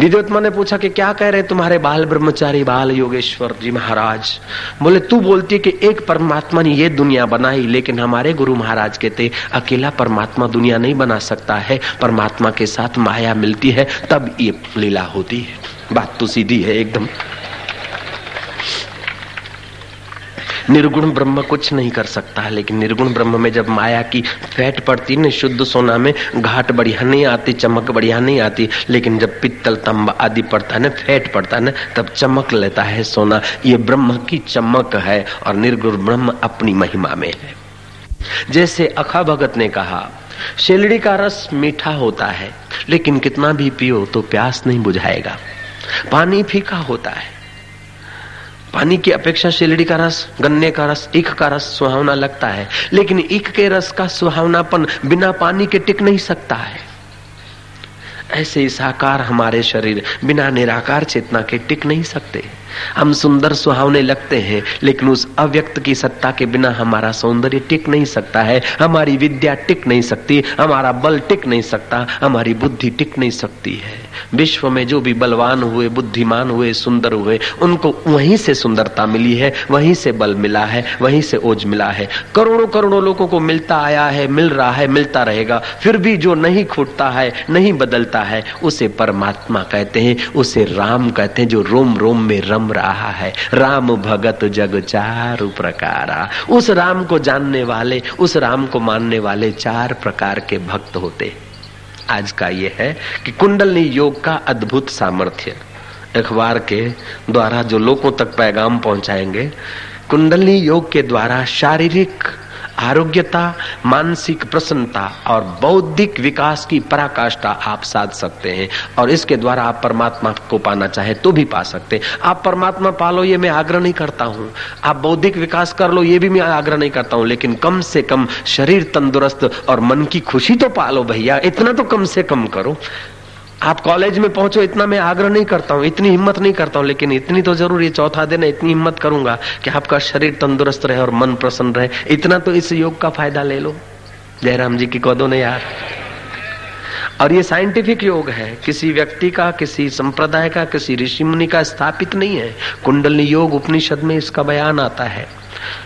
विद्योत्मा ने पूछा कि क्या कह रहे तुम्हारे बाल ब्रह्मचारी, बाल योगेश्वर जी महाराज? बोले, तू बोलती कि एक परमात्मा ने ये दुनिया बनाई, लेकिन हमारे गुरु महाराज कहते, अकेला परमात्मा दुनिया नहीं बना सकता है, परमात्मा के साथ माया मिलती है, तब ये लीला होती है। बात तो सीधी है एकदम। निर्गुण ब्रह्म कुछ नहीं कर सकता है, लेकिन निर्गुण ब्रह्म में जब माया की फैट पड़ती न शुद्ध सोना में घाट बढ़िया नहीं आती, चमक बढ़िया नहीं आती, लेकिन जब पित्तल तंब आदि पड़ता है ना, फैट पड़ता है ना, तब चमक लेता है सोना। ये ब्रह्म की चमक है और निर्गुण ब्रह्म अपनी महिमा में है। जैसे अखा भगत ने कहा, शेलड़ी का रस मीठा होता है, लेकिन कितना भी पियो तो प्यास नहीं बुझाएगा। पानी फीका होता है। पानी की अपेक्षा शिलड़ी का रस, गन्ने का रस ईख का रस सुहावना लगता है। लेकिन ईख के रस का सुहावनापन बिना पानी के टिक नहीं सकता है। ऐसे साकार हमारे शरीर बिना निराकार चेतना के टिक नहीं सकते। हम सुंदर सुहावने लगते हैं, लेकिन उस अव्यक्त की सत्ता के बिना हमारा सौंदर्य टिक नहीं सकता है, हमारी विद्या टिक नहीं सकती, हमारा बल टिक नहीं सकता, हमारी बुद्धि टिक नहीं सकती है। विश्व में जो भी बलवान हुए, बुद्धिमान हुए, सुंदर हुए, उनको वहीं से सुंदरता मिली है, वहीं से बल मिला है, वहीं से ओज मिला है। करोड़ों करोड़ों लोगों को मिलता आया है, मिल रहा है, मिलता रहेगा, फिर भी जो नहीं खुटता है, नहीं बदलता है, उसे परमात्मा कहते हैं, उसे राम कहते हैं, जो रोम रोम में रम रम रहा है। राम भगत जग चार प्रकारा। उस राम को जानने वाले, उस राम को मानने वाले चार प्रकार के भक्त होते। आज का यह है कि कुंडलनी योग का अद्भुत सामर्थ्य। अखबार के द्वारा जो लोगों तक पैगाम पहुंचाएँगे, कुंडलनी योग के द्वारा शारीरिक आरोग्यता, मानसिक प्रसन्नता और बौद्धिक विकास की पराकाष्ठा आप साध सकते हैं। और इसके द्वारा आप परमात्मा को पाना चाहे तो भी पा सकते हैं। आप परमात्मा पालो, ये मैं आग्रह नहीं करता हूँ। आप बौद्धिक विकास कर लो, ये भी मैं आग्रह नहीं करता हूँ। लेकिन कम से कम शरीर तंदुरुस्त और मन की खुशी तो पालो भैया। इतना तो कम से कम करो। आप कॉलेज में पहुंचो, इतना मैं आग्रह नहीं करता हूँ, इतनी हिम्मत नहीं करता हूँ, लेकिन इतनी तो ज़रूर ये चौथा दिन है, इतनी हिम्मत करूँगा कि आपका शरीर तंदुरुस्त रहे और मन प्रसन्न रहे। इतना तो इस योग का फ़ायदा ले लो। जयराम जी की कदों ने यार और ये साइंटिफिक योग है, किसी व्यक्ति का, किसी संप्रदाय का, किसी ऋषि मुनि का स्थापित नहीं है। कुंडली योग उपनिषद में इसका बयान आता है।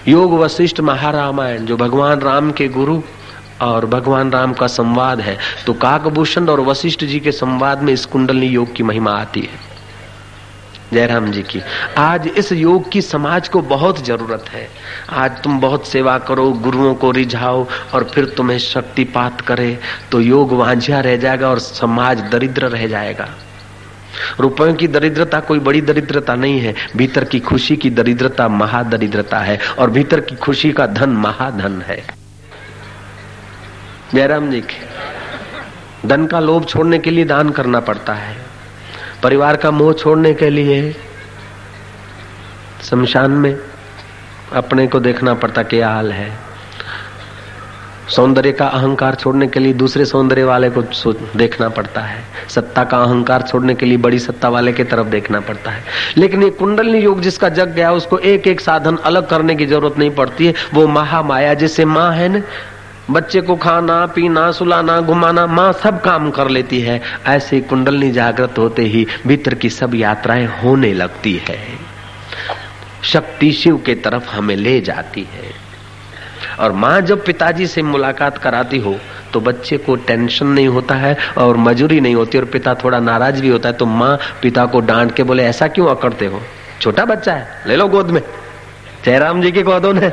योग वशिष्ठ महारामायण, जो भगवान राम के गुरु और भगवान राम का संवाद है तो काकभूषण और वशिष्ठ जी के संवाद में इस कुंडली योग की महिमा आती है। जयराम जी की, आज इस योग की समाज को बहुत ज़रूरत है। आज तुम बहुत सेवा करो, गुरुओं को रिझाओ और फिर तुम्हें शक्तिपात करे तो योग वांझा रह जाएगा और समाज दरिद्र रह जाएगा। रुपयों की दरिद्रता कोई बड़ी दरिद्रता नहीं है, भीतर की खुशी की दरिद्रता महादरिद्रता है और भीतर की खुशी का धन महाधन है। जयराम जी के धन का लोभ छोड़ने के लिए दान करना पड़ता है। परिवार का मोह छोड़ने के लिए शमशान में अपने को देखना पड़ता क्या हाल है। सौंदर्य का अहंकार छोड़ने के लिए दूसरे सौंदर्य वाले को देखना पड़ता है। सत्ता का अहंकार छोड़ने के लिए बड़ी सत्ता वाले की तरफ़ देखना पड़ता है। लेकिन ये कुंडलनी योग जिसका जग गया, उसको एक एक साधन अलग करने की ज़रूरत नहीं पड़ती है। वो महामाया, जैसे माँ है ना बच्चे को खाना, पीना, सुलाना, घुमाना, माँ सब काम कर लेती है। ऐसे कुंडलनी जागृत होते ही भीतर की सब यात्राएँ होने लगती है। शक्ति शिव के तरफ़ हमें ले जाती है। और माँ जब पिताजी से मुलाकात कराती हो तो बच्चे को टेंशन नहीं होता है और मजूरी नहीं होती और पिता थोड़ा नाराज़ भी होता है तो माँ पिता को डांट के बोले, ऐसा क्यों अकड़ते हो? छोटा बच्चा है, ले लो गोद में। जयराम जी के गोदों ने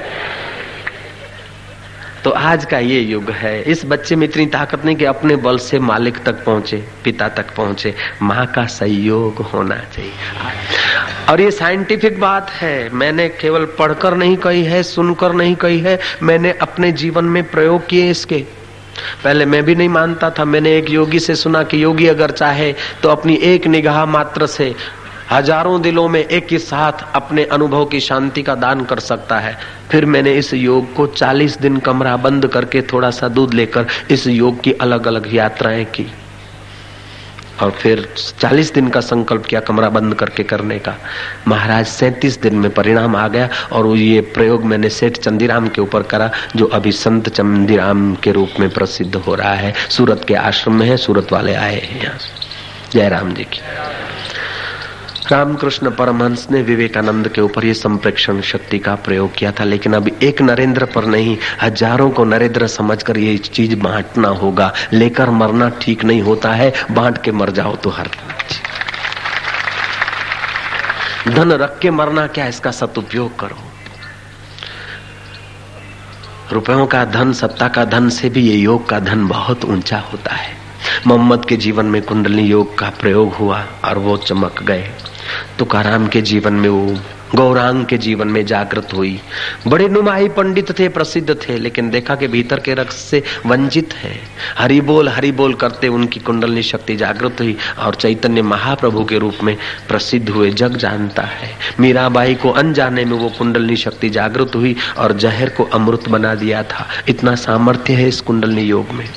तो आज का ये युग है। इस बच्चे में इतनी ताकत नहीं कि अपने बल से मालिक तक पहुँचे, पिता तक पहुँचे। माँ का सहयोग होना चाहिए। और ये साइंटिफिक बात है। मैंने केवल पढ़कर नहीं कही है, सुनकर नहीं कही है। मैंने अपने जीवन में प्रयोग किए इसके। पहले मैं भी नहीं मानता था। मैंने एक योगी से सुना कि योगी अगर चाहे तो अपनी एक निगाह मात्र से हज़ारों दिलों में एक ही साथ अपने अनुभव की शांति का दान कर सकता है। फिर मैंने इस योग को 40 दिन कमरा बंद करके थोड़ा सा दूध लेकर इस योग की अलग अलग यात्राएँ की। और फिर 40 दिन का संकल्प किया कमरा बंद करके करने का। महाराज सैतीस दिन में परिणाम आ गया और ये प्रयोग मैंने सेठ चंदीराम के ऊपर करा, जो अभी संत चंदीराम के रूप में प्रसिद्ध हो रहा है। सूरत के आश्रम में है, सूरत वाले आए हैं यहाँ जयराम जी की। रामकृष्ण परमहंस ने विवेकानंद के ऊपर ये संप्रेक्षण शक्ति का प्रयोग किया था, लेकिन अब एक नरेंद्र पर नहीं, हज़ारों को नरेंद्र समझकर ये चीज़ बांटना होगा। लेकर मरना ठीक नहीं होता है, बांट के मर जाओ तो हर धन रख के मरना क्या, इसका सदुपयोग करो। रुपयों का धन, सत्ता का धन से भी ये योग का धन बहुत ऊँचा होता है। मोहम्मद के जीवन में कुंडली योग का प्रयोग हुआ और वो चमक गए। तुकाराम के जीवन में वो गौरांग के जीवन में जागृत हुई। बड़े नुमाई पंडित थे, प्रसिद्ध थे, लेकिन देखा कि भीतर के रक्त से वंचित है। हरि बोल हरि बोल करते उनकी कुंडलनी शक्ति जागृत हुई और चैतन्य महाप्रभु के रूप में प्रसिद्ध हुए जग जानता है। मीराबाई को अनजाने में वो कुंडलनी शक्ति जागृत हुई और जहर को अमृत बना दिया था। इतना सामर्थ्य है इस कुंडलनी योग में।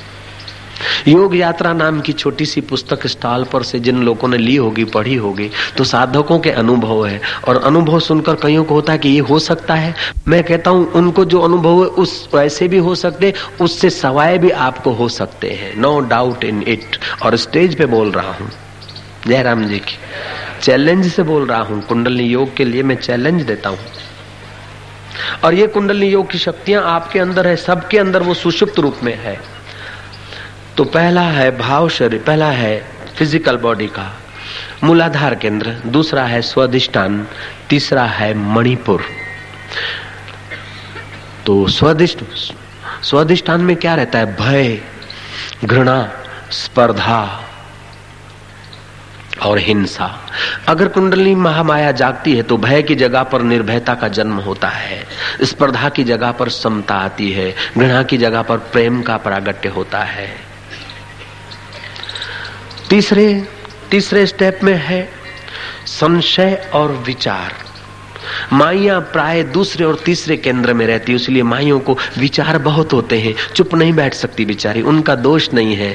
योग यात्रा नाम की छोटी सी पुस्तक स्टॉल पर से जिन लोगों ने ली होगी, पढ़ी होगी तो साधकों के अनुभव है। और अनुभव सुनकर कईयों को होता है कि ये हो सकता है। मैं कहता हूँ, उनको जो अनुभव है, उस वैसे भी हो सकते, उससे सवाए भी आपको हो सकते हैं। नो डाउट इन इट और स्टेज पे बोल रहा हूँ। जयराम जी की। चैलेंज से बोल रहा हूँ। कुंडली योग के लिए मैं चैलेंज देता हूँ। और ये कुंडली योग की शक्तियाँ आपके अंदर है, सबके अंदर वो सुषुप्त रूप में है। तो पहला है भाव शरीर, पहला है फ़िज़िकल बॉडी का मूलाधार केंद्र, दूसरा है स्वधिष्ठान तीसरा है मणिपुर। तो स्वदिष्ट स्वधिष्ठान में क्या रहता है? भय, घृणा, स्पर्धा और हिंसा। अगर कुंडली महामाया जागती है तो भय की जगह पर निर्भयता का जन्म होता है, स्पर्धा की जगह पर समता आती है, घृणा की जगह पर प्रेम का प्रागट्य होता है। तीसरे तीसरे स्टेप में है संशय और विचार। माइया प्राय दूसरे और तीसरे केंद्र में रहती है, इसलिए माइयों को विचार बहुत होते हैं। चुप नहीं बैठ सकती बेचारी, उनका दोष नहीं है।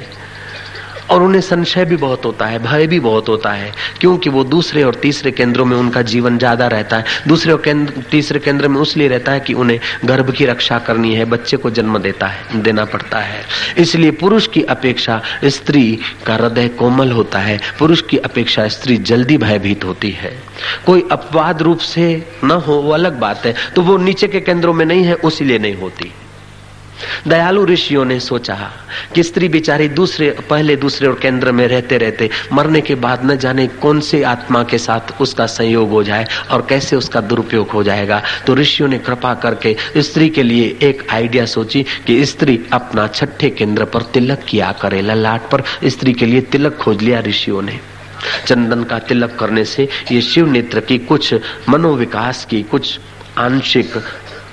और उन्हें संशय भी बहुत होता है, भय भी बहुत होता है, क्योंकि वो दूसरे और तीसरे केंद्रों में उनका जीवन ज़्यादा रहता है। दूसरे और केंद्र, तीसरे केंद्र में उसलिए रहता है कि उन्हें गर्भ की रक्षा करनी है, बच्चे को जन्म देता है, देना पड़ता है। इसलिए पुरुष की अपेक्षा स्त्री का हृदय कोमल होता है, पुरुष की अपेक्षा स्त्री जल्दी भयभीत होती है। कोई अपवाद रूप से न हो, वो अलग बात है तो वो नीचे के केंद्रों में नहीं है उसीलिए नहीं होती। दयालु ऋषियों ने सोचा कि स्त्री बिचारी दूसरे, पहले दूसरे और केंद्र में रहते रहते मरने के बाद न जाने कौन से आत्मा के साथ उसका संयोग हो जाए और कैसे उसका दुरुपयोग हो जाएगा। तो ऋषियों ने कृपा करके स्त्री के लिए एक आइडिया सोची कि स्त्री अपना छठे केंद्र पर तिलक किया करे। ललाट पर स्त्री के लिए तिलक खोज लिया ऋषियों ने। चंदन का तिलक करने से ये शिव नेत्र की कुछ मनोविकास की कुछ आंशिक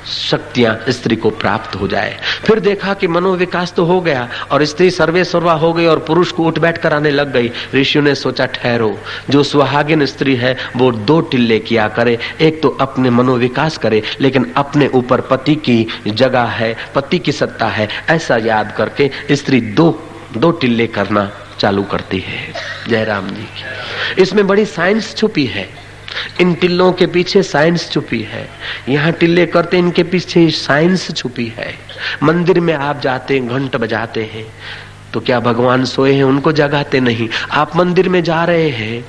शक्तियाँ स्त्री को प्राप्त हो जाए। फिर देखा कि मनोविकास तो हो गया और स्त्री सर्वे सर्वा हो गई और पुरुष को उठ बैठ कर आने लग गई। ऋषि ने सोचा, ठहरो, जो सुहागिन स्त्री है, वो दो टिल्ले किया करे। एक तो अपने मनोविकास करे, लेकिन अपने ऊपर पति की जगह है, पति की सत्ता है। ऐसा याद करके स्त्री दो दो टिल्ले करना चालू करती है। जयराम जी की। इसमें बड़ी साइंस छुपी है। इन टिल्लों के पीछे साइंस छुपी है। यहाँ टिल्ले करते इनके पीछे साइंस छुपी है। मंदिर में आप जाते घंट बजाते हैं। तो क्या भगवान सोए हैं? उनको जगाते नहीं। आप मंदिर में जा रहे हैं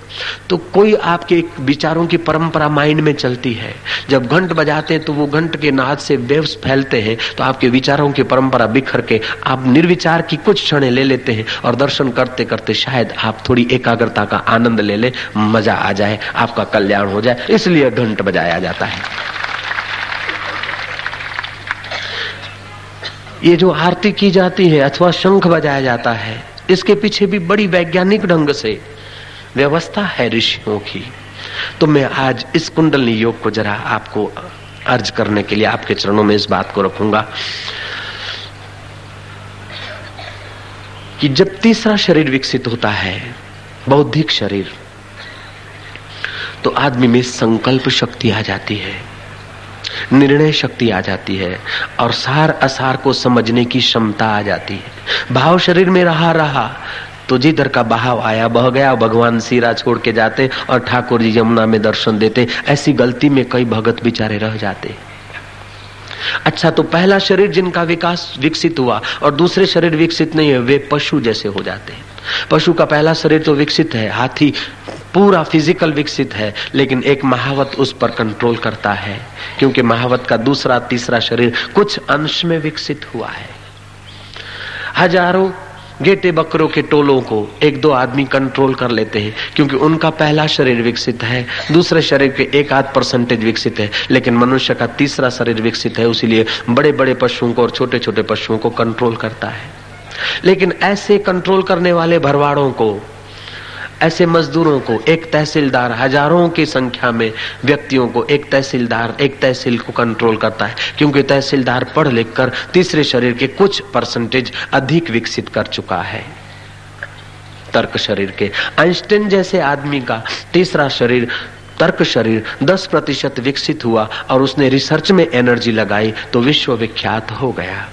तो कोई आपके विचारों की परंपरा माइंड में चलती है। जब घंट बजाते हैं तो वो घंट के नाद से वेव्स फैलते हैं तो आपके विचारों की परंपरा बिखर के आप निर्विचार की कुछ क्षण ले लेते हैं और दर्शन करते करते शायद आप थोड़ी एकाग्रता का आनंद ले ले, मज़ा आ जाए, आपका कल्याण हो जाए, इसलिए घंट बजाया जाता है। ये जो आरती की जाती है अथवा शंख बजाया जाता है, इसके पीछे भी बड़ी वैज्ञानिक ढंग से व्यवस्था है ऋषियों की। तो मैं आज इस कुंडली योग को जरा आपको अर्ज़ करने के लिए आपके चरणों में इस बात को रखूँगा कि जब तीसरा शरीर विकसित होता है, बौद्धिक शरीर तो आदमी में संकल्प शक्ति आ जाती है। निर्णय शक्ति आ जाती है और सार असार को समझने की क्षमता आ जाती है। भाव शरीर में रहा रहा तो जिधर का बहाव आया, बह गया, भगवान सीरा छोड़ के जाते और ठाकुर जी यमुना में दर्शन देते, ऐसी गलती में कई भगत बेचारे रह जाते। अच्छा तो पहला शरीर जिनका विकास विकसित हुआ और दूसरे शरीर विकसित नहीं है, वे पशु जैसे हो जाते हैं। पशु का पहला शरीर तो विकसित है, हाथी पूरा फ़िज़िकल विकसित है, लेकिन एक महावत उस पर कंट्रोल करता है, क्योंकि महावत का दूसरा, तीसरा शरीर कुछ अंश में विकसित हुआ है। हज़ारों गेटे बकरों के टोलों को एक दो आदमी कंट्रोल कर लेते हैं, क्योंकि उनका पहला शरीर विकसित है, दूसरे शरीर के एक आध परसेंटेज विकसित है, लेकिन मनुष्य का तीसरा शरीर विकसित है, उसीलिए बड़े बड़े पशुओं को और छोटे छोटे पशुओं को कंट्रोल करता है। लेकिन ऐसे कंट्रोल करने वाले भरवाड़ों को ऐसे मजदूरों को, एक तहसीलदार, हज़ारों की संख्या में व्यक्तियों को, एक तहसीलदार, एक तहसील को कंट्रोल करता है। क्योंकि तहसीलदार पढ़ लिख कर तीसरे शरीर के कुछ परसेंटेज अधिक विकसित कर चुका है। तर्क शरीर के। आइंस्टीन जैसे आदमी का तीसरा शरीर, तर्क शरीर 10 प्रतिशत विकसित हुआ और उसने रिसर्च में एनर्जी लगाई तो विश्व विख्यात हो गया।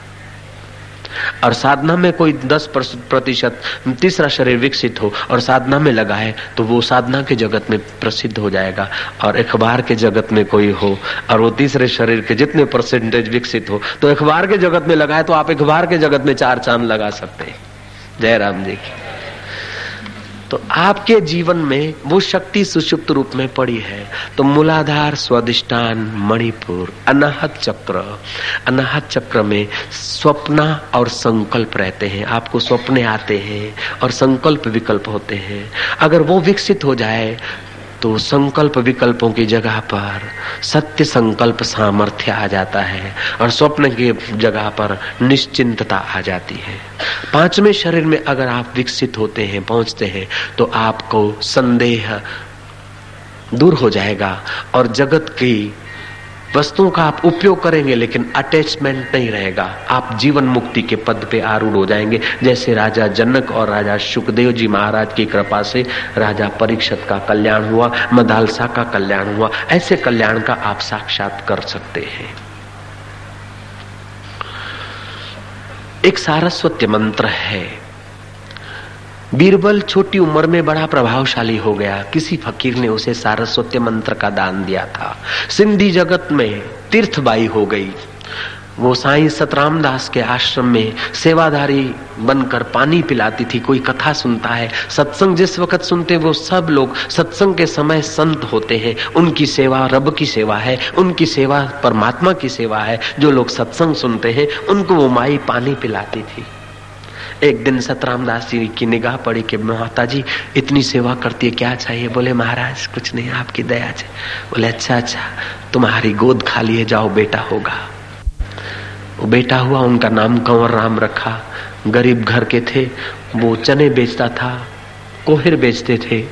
और साधना में कोई दस प्रतिशत, तीसरा शरीर विकसित हो और साधना में लगा है तो वो साधना के जगत में प्रसिद्ध हो जाएगा। और अखबार के जगत में कोई हो और वो तीसरे शरीर के जितने परसेंटेज विकसित हो तो अखबार के जगत में लगा है तो आप अखबार के जगत में चार चाँद लगा सकते हैं। जयराम जी की। तो आपके जीवन में वो शक्ति सुषुप्त रूप में पड़ी है। तो मूलाधार, स्वादिष्टान, मणिपुर, अनाहत चक्र अनाहत चक्र में स्वप्न और संकल्प रहते हैं। आपको स्वप्ने आते हैं और संकल्प विकल्प होते हैं। अगर वो विकसित हो जाए तो संकल्प विकल्पों की जगह पर सत्य संकल्प सामर्थ्य आ जाता है और स्वप्न की जगह पर निश्चिंतता आ जाती है। पाँचवें शरीर में अगर आप विकसित होते हैं, पहुँचते हैं तो आपको संदेह दूर हो जाएगा और जगत की वस्तुओं का आप उपयोग करेंगे, लेकिन अटैचमेंट नहीं रहेगा। आप जीवन मुक्ति के पद पे आरूढ़ हो जाएँगे। जैसे राजा जनक और राजा सुखदेव जी महाराज की कृपा से राजा परीक्षत का कल्याण हुआ, मदालसा का कल्याण हुआ। ऐसे कल्याण का आप साक्षात कर सकते हैं। एक सारस्वत्य मंत्र है। बीरबल छोटी उम्र में बड़ा प्रभावशाली हो गया। किसी फकीर ने उसे सारस्वत्य मंत्र का दान दिया था। सिंधी जगत में तीर्थबाई हो गई। वो साईं सतराम दास के आश्रम में सेवाधारी बनकर पानी पिलाती थी। कोई कथा सुनता है। सत्संग जिस वक्त सुनते, वो सब लोग सत्संग के समय संत होते हैं। उनकी सेवा रब की सेवा है। उनकी सेवा परमात्मा की सेवा है। जो लोग सत्संग सुनते हैं, उनको वो माई पानी पिलाती थी। एक दिन सतराम दास जी की निगाह पड़ी कि माता जी इतनी सेवा करती है, क्या चाहिए? बोले, महाराज, कुछ नहीं, आपकी दया से। बोले अच्छा अच्छा तुम्हारी गोद खाली है, जाओ, बेटा होगा। वो बेटा हुआ, उनका नाम कंवर राम रखा। गरीब घर के थे, वो चने बेचता था, कोहिर बेचते थे।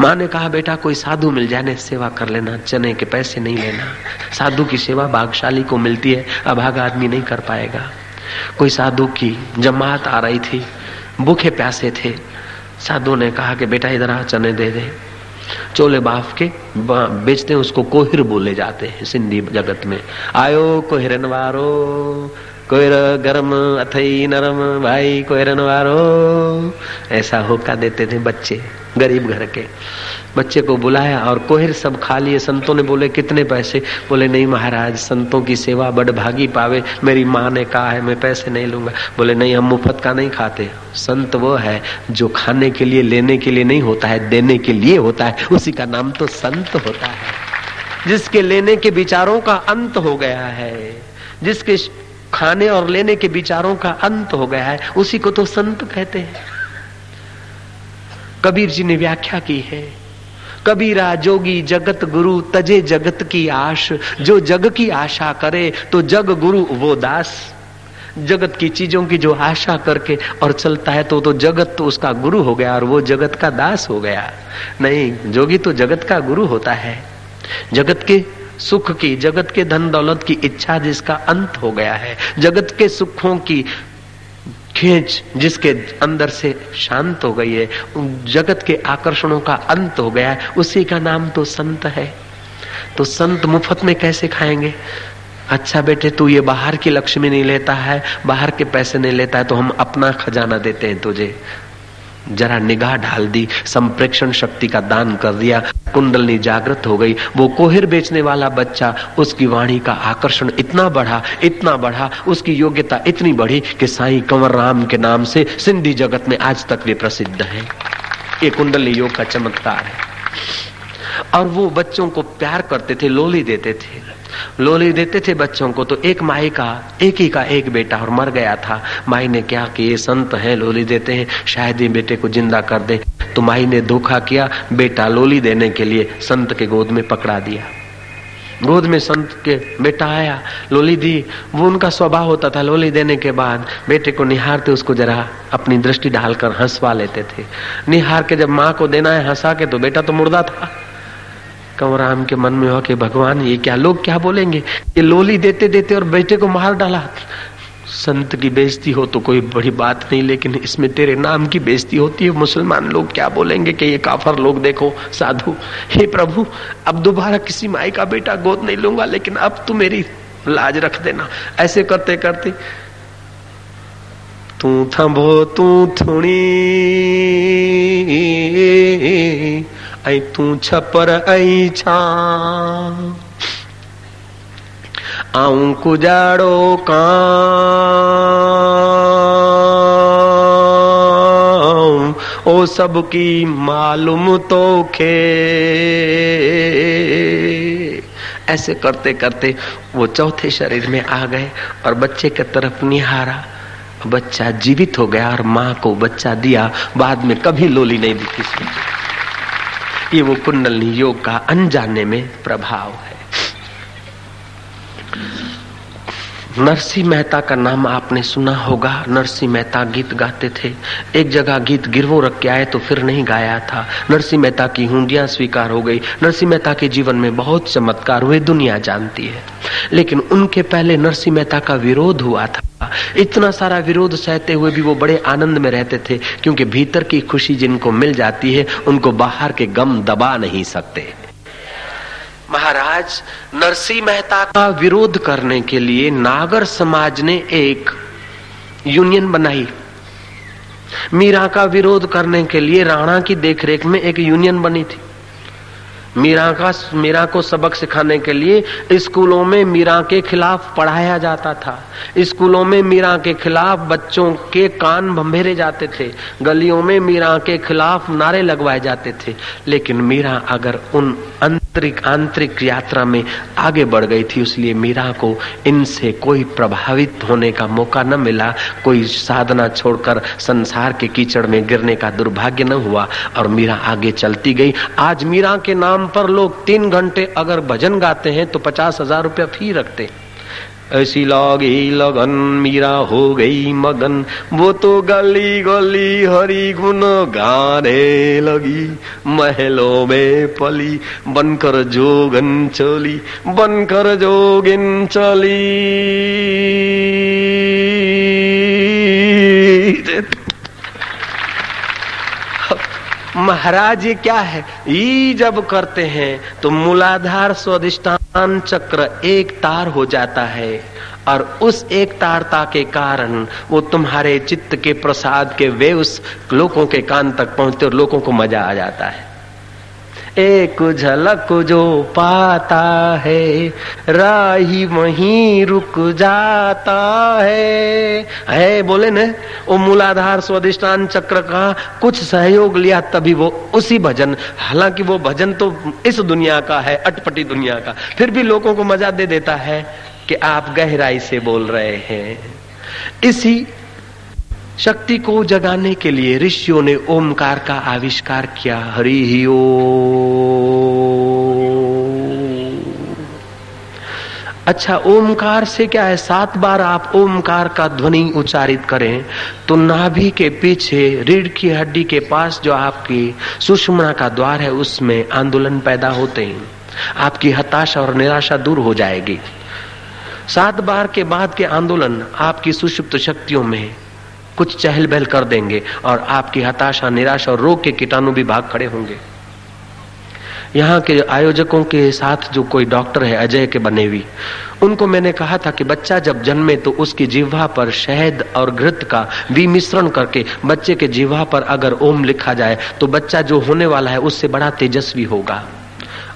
माँ ने कहा, बेटा, कोई साधु मिल जाए सेवा कर लेना, चने के पैसे नहीं लेना। साधु की सेवा भागशाली को मिलती है अभाग आदमी नहीं कर पाएगा। कोई साधु की जमात आ रही थी, भूखे प्यासे थे। साधु ने कहा कि बेटा इधर आ, चने दे दे। चोले बाफ के बेचते उसको कोहिर बोले जाते हैं सिंधी जगत में। आयो कोहिरन वारो, कोहिर गरम, अथई नरम, भाई कोहिरन वारो। ऐसा होका देते थे बच्चे, गरीब घर के। बच्चे को बुलाया और कोहिर सब खा लिए। संतों ने बोले, कितने पैसे? बोले, नहीं महाराज, संतों की सेवा बड़ भागी पावे। मेरी माँ ने कहा है, मैं पैसे नहीं लूँगा। बोले, नहीं, हम मुफ़्त का नहीं खाते। संत वो है जो खाने के लिए, लेने के लिए नहीं होता है, देने के लिए होता है। उसी का नाम तो संत होता है, जिसके लेने के विचारों का अंत हो गया है, जिसके खाने और लेने के विचारों का अंत हो गया है, उसी को तो संत कहते हैं। कबीर जी ने व्याख्या की है कबीरा, जोगी, जगत गुरु, तजे जगत की आश। जो जग की आशा करे तो जग गुरु वो दास। जगत की चीज़ों की जो आशा करके और चलता है तो तो जगत तो उसका गुरु हो गया और वो जगत का दास हो गया। नहीं, जोगी तो जगत का गुरु होता है। जगत के सुख की, जगत के धन दौलत की इच्छा जिसका अंत हो गया है। जगत के सुखों की खींच जिसके अंदर से शांत हो गई है जगत के आकर्षणों का अंत हो गया है, उसी का नाम तो संत है। तो संत मुफ़्त में कैसे खाएँगे? अच्छा बेटे, तू ये बाहर की लक्ष्मी नहीं लेता है, बाहर के पैसे नहीं लेता है तो हम अपना खजाना देते हैं तुझे। जरा निगाह डाल दी, संप्रेक्षण शक्ति का दान कर दिया। कुंडलनी जागृत हो गई। वो कोहिर बेचने वाला बच्चा, उसकी वाणी का आकर्षण इतना बढ़ा इतना बढ़ा, उसकी योग्यता इतनी बढ़ी कि साईं कंवर राम के नाम से सिंधी जगत में आज तक वे प्रसिद्ध है। ये कुंडली योग का चमत्कार है। और वो बच्चों को प्यार करते थे, लोली देते थे। लोली देते थे बच्चों को तो एक माई का, एक ही का एक बेटा और मर गया था। माई ने क्या कि ये संत है, लोली देते हैं, शायद ये बेटे को ज़िंदा कर दे। तो माई ने धोखा किया, बेटा लोली देने के लिए संत के गोद में पकड़ा दिया। गोद में संत के बेटा आया, लोली दी, वो उनका स्वभाव होता था लोली देने के बाद। बेटे को निहारते उसको जरा अपनी दृष्टि डालकर हंसवा लेते थे। निहार के जब माँ को देना है, हंसा के तो बेटा तो मुर्दा था। कंवराम के मन में हो कि भगवान, ये क्या लोग क्या बोलेंगे? ये लोली देते देते और बेटे को मार डाला। संत की बेइज्जती हो तो कोई बड़ी बात नहीं, लेकिन इसमें तेरे नाम की बेइज्जती होती है। मुसलमान लोग क्या बोलेंगे कि ये काफर लोग देखो, साधु। हे प्रभु, अब दोबारा किसी माई का बेटा गोद नहीं लूँगा, लेकिन अब तू मेरी लाज रख देना। ऐसे करते करते, तू थंभो, तू थुणी। ऐं तू छपर ऐं छा। आऊँ कुजाड़ो का। ओ सबकी मालूम तो खे। ऐसे करते करते वो चौथे शरीर में आ गए और बच्चे के तरफ़ निहारा। बच्चा जीवित हो गया और माँ को बच्चा दिया। बाद में कभी लोली नहीं दी किसी ये वो कुंडलनी योग का अनजाने में प्रभाव नरसिंह मेहता का नाम आपने सुना होगा। नरसिंह मेहता गीत गाते थे। एक जगह गीत गिरवो रख के आए तो फिर नहीं गाया था। नरसिंह मेहता की हुंडियाँ स्वीकार हो गई। नरसिंह मेहता के जीवन में बहुत चमत्कार हुए, दुनिया जानती है। लेकिन उनके पहले नरसिंह मेहता का विरोध हुआ था। इतना सारा विरोध सहते हुए भी वो बड़े आनंद में रहते थे, क्योंकि भीतर की खुशी जिनको मिल जाती है, उनको बाहर के गम दबा नहीं सकते। महाराज नरसिंह मेहता का विरोध करने के लिए नागर समाज ने एक यूनियन बनाई। मीरा का विरोध करने के लिए राणा की देखरेख में एक यूनियन बनी थी। मीरा का, मीरा को सबक सिखाने के लिए स्कूलों में मीरा के खिलाफ पढ़ाया जाता था। स्कूलों में मीरा के खिलाफ बच्चों के कान भंभेरे जाते थे। गलियों में मीरा के खिलाफ नारे लगवाए जाते थे। लेकिन मीरा अगर उन आंतरिक आंतरिक यात्रा में आगे बढ़ गई थी, इसलिए मीरा को इनसे कोई प्रभावित होने का मौका न मिला। कोई साधना छोड़कर संसार के कीचड़ में गिरने का दुर्भाग्य न हुआ और मीरा आगे चलती गई। आज मीरा के नाम पर लोग तीन घंटे अगर भजन गाते हैं तो पचास हज़ार रुपया फ़ी रखते। ऐसी लागी लगन, मीरा हो गई मगन। वो तो गली गली हरी गुन गाने लगी। महलों में पली, बनकर जोगन चली, बनकर जोगिन चली। महाराज ये क्या है? ई जब करते हैं तो मूलाधार स्वादिष्टान चक्र एक तार हो जाता है। और उस एक तारता के कारण वो तुम्हारे चित्त के प्रसाद के वे उस लोगों के कान तक पहुँचते और लोगों को मज़ा आ जाता है। एक झलक जो पाता है, राही वहीं रुक जाता है। है, बोले न वो मूलाधार स्वादिष्टान चक्र का कुछ सहयोग लिया तभी वो उसी भजन। हालाँकि वो भजन तो इस दुनिया का है, अटपटी दुनिया का। फिर भी लोगों को मज़ा दे देता है कि आप गहराई से बोल रहे हैं। इसी शक्ति को जगाने के लिए ऋषियों ने ओमकार का आविष्कार किया। हरि ही ओ। अच्छा ओमकार से क्या है? सात बार आप ओमकार का ध्वनि उच्चारित करें तो नाभि के पीछे, रीढ़ की हड्डी के पास जो आपकी सुषमना का द्वार है, उसमें आंदोलन पैदा होते हैं। आपकी हताशा और निराशा दूर हो जाएगी। सात बार के बाद के आंदोलन आपकी सुषुप्त शक्तियों में कुछ चहल बहल कर देंगे और आपकी हताशा, निराशा और रोग के कीटाणु भी भाग खड़े होंगे। यहाँ के आयोजकों के साथ जो कोई डॉक्टर है, अजय के बनेवी उनको मैंने कहा था कि बच्चा जब जन्मे तो उसकी जिह्वा पर शहद और घृत का विमिश्रण करके बच्चे के जिह्वा पर अगर ओम लिखा जाए तो बच्चा जो होने वाला है, उससे बड़ा तेजस्वी होगा।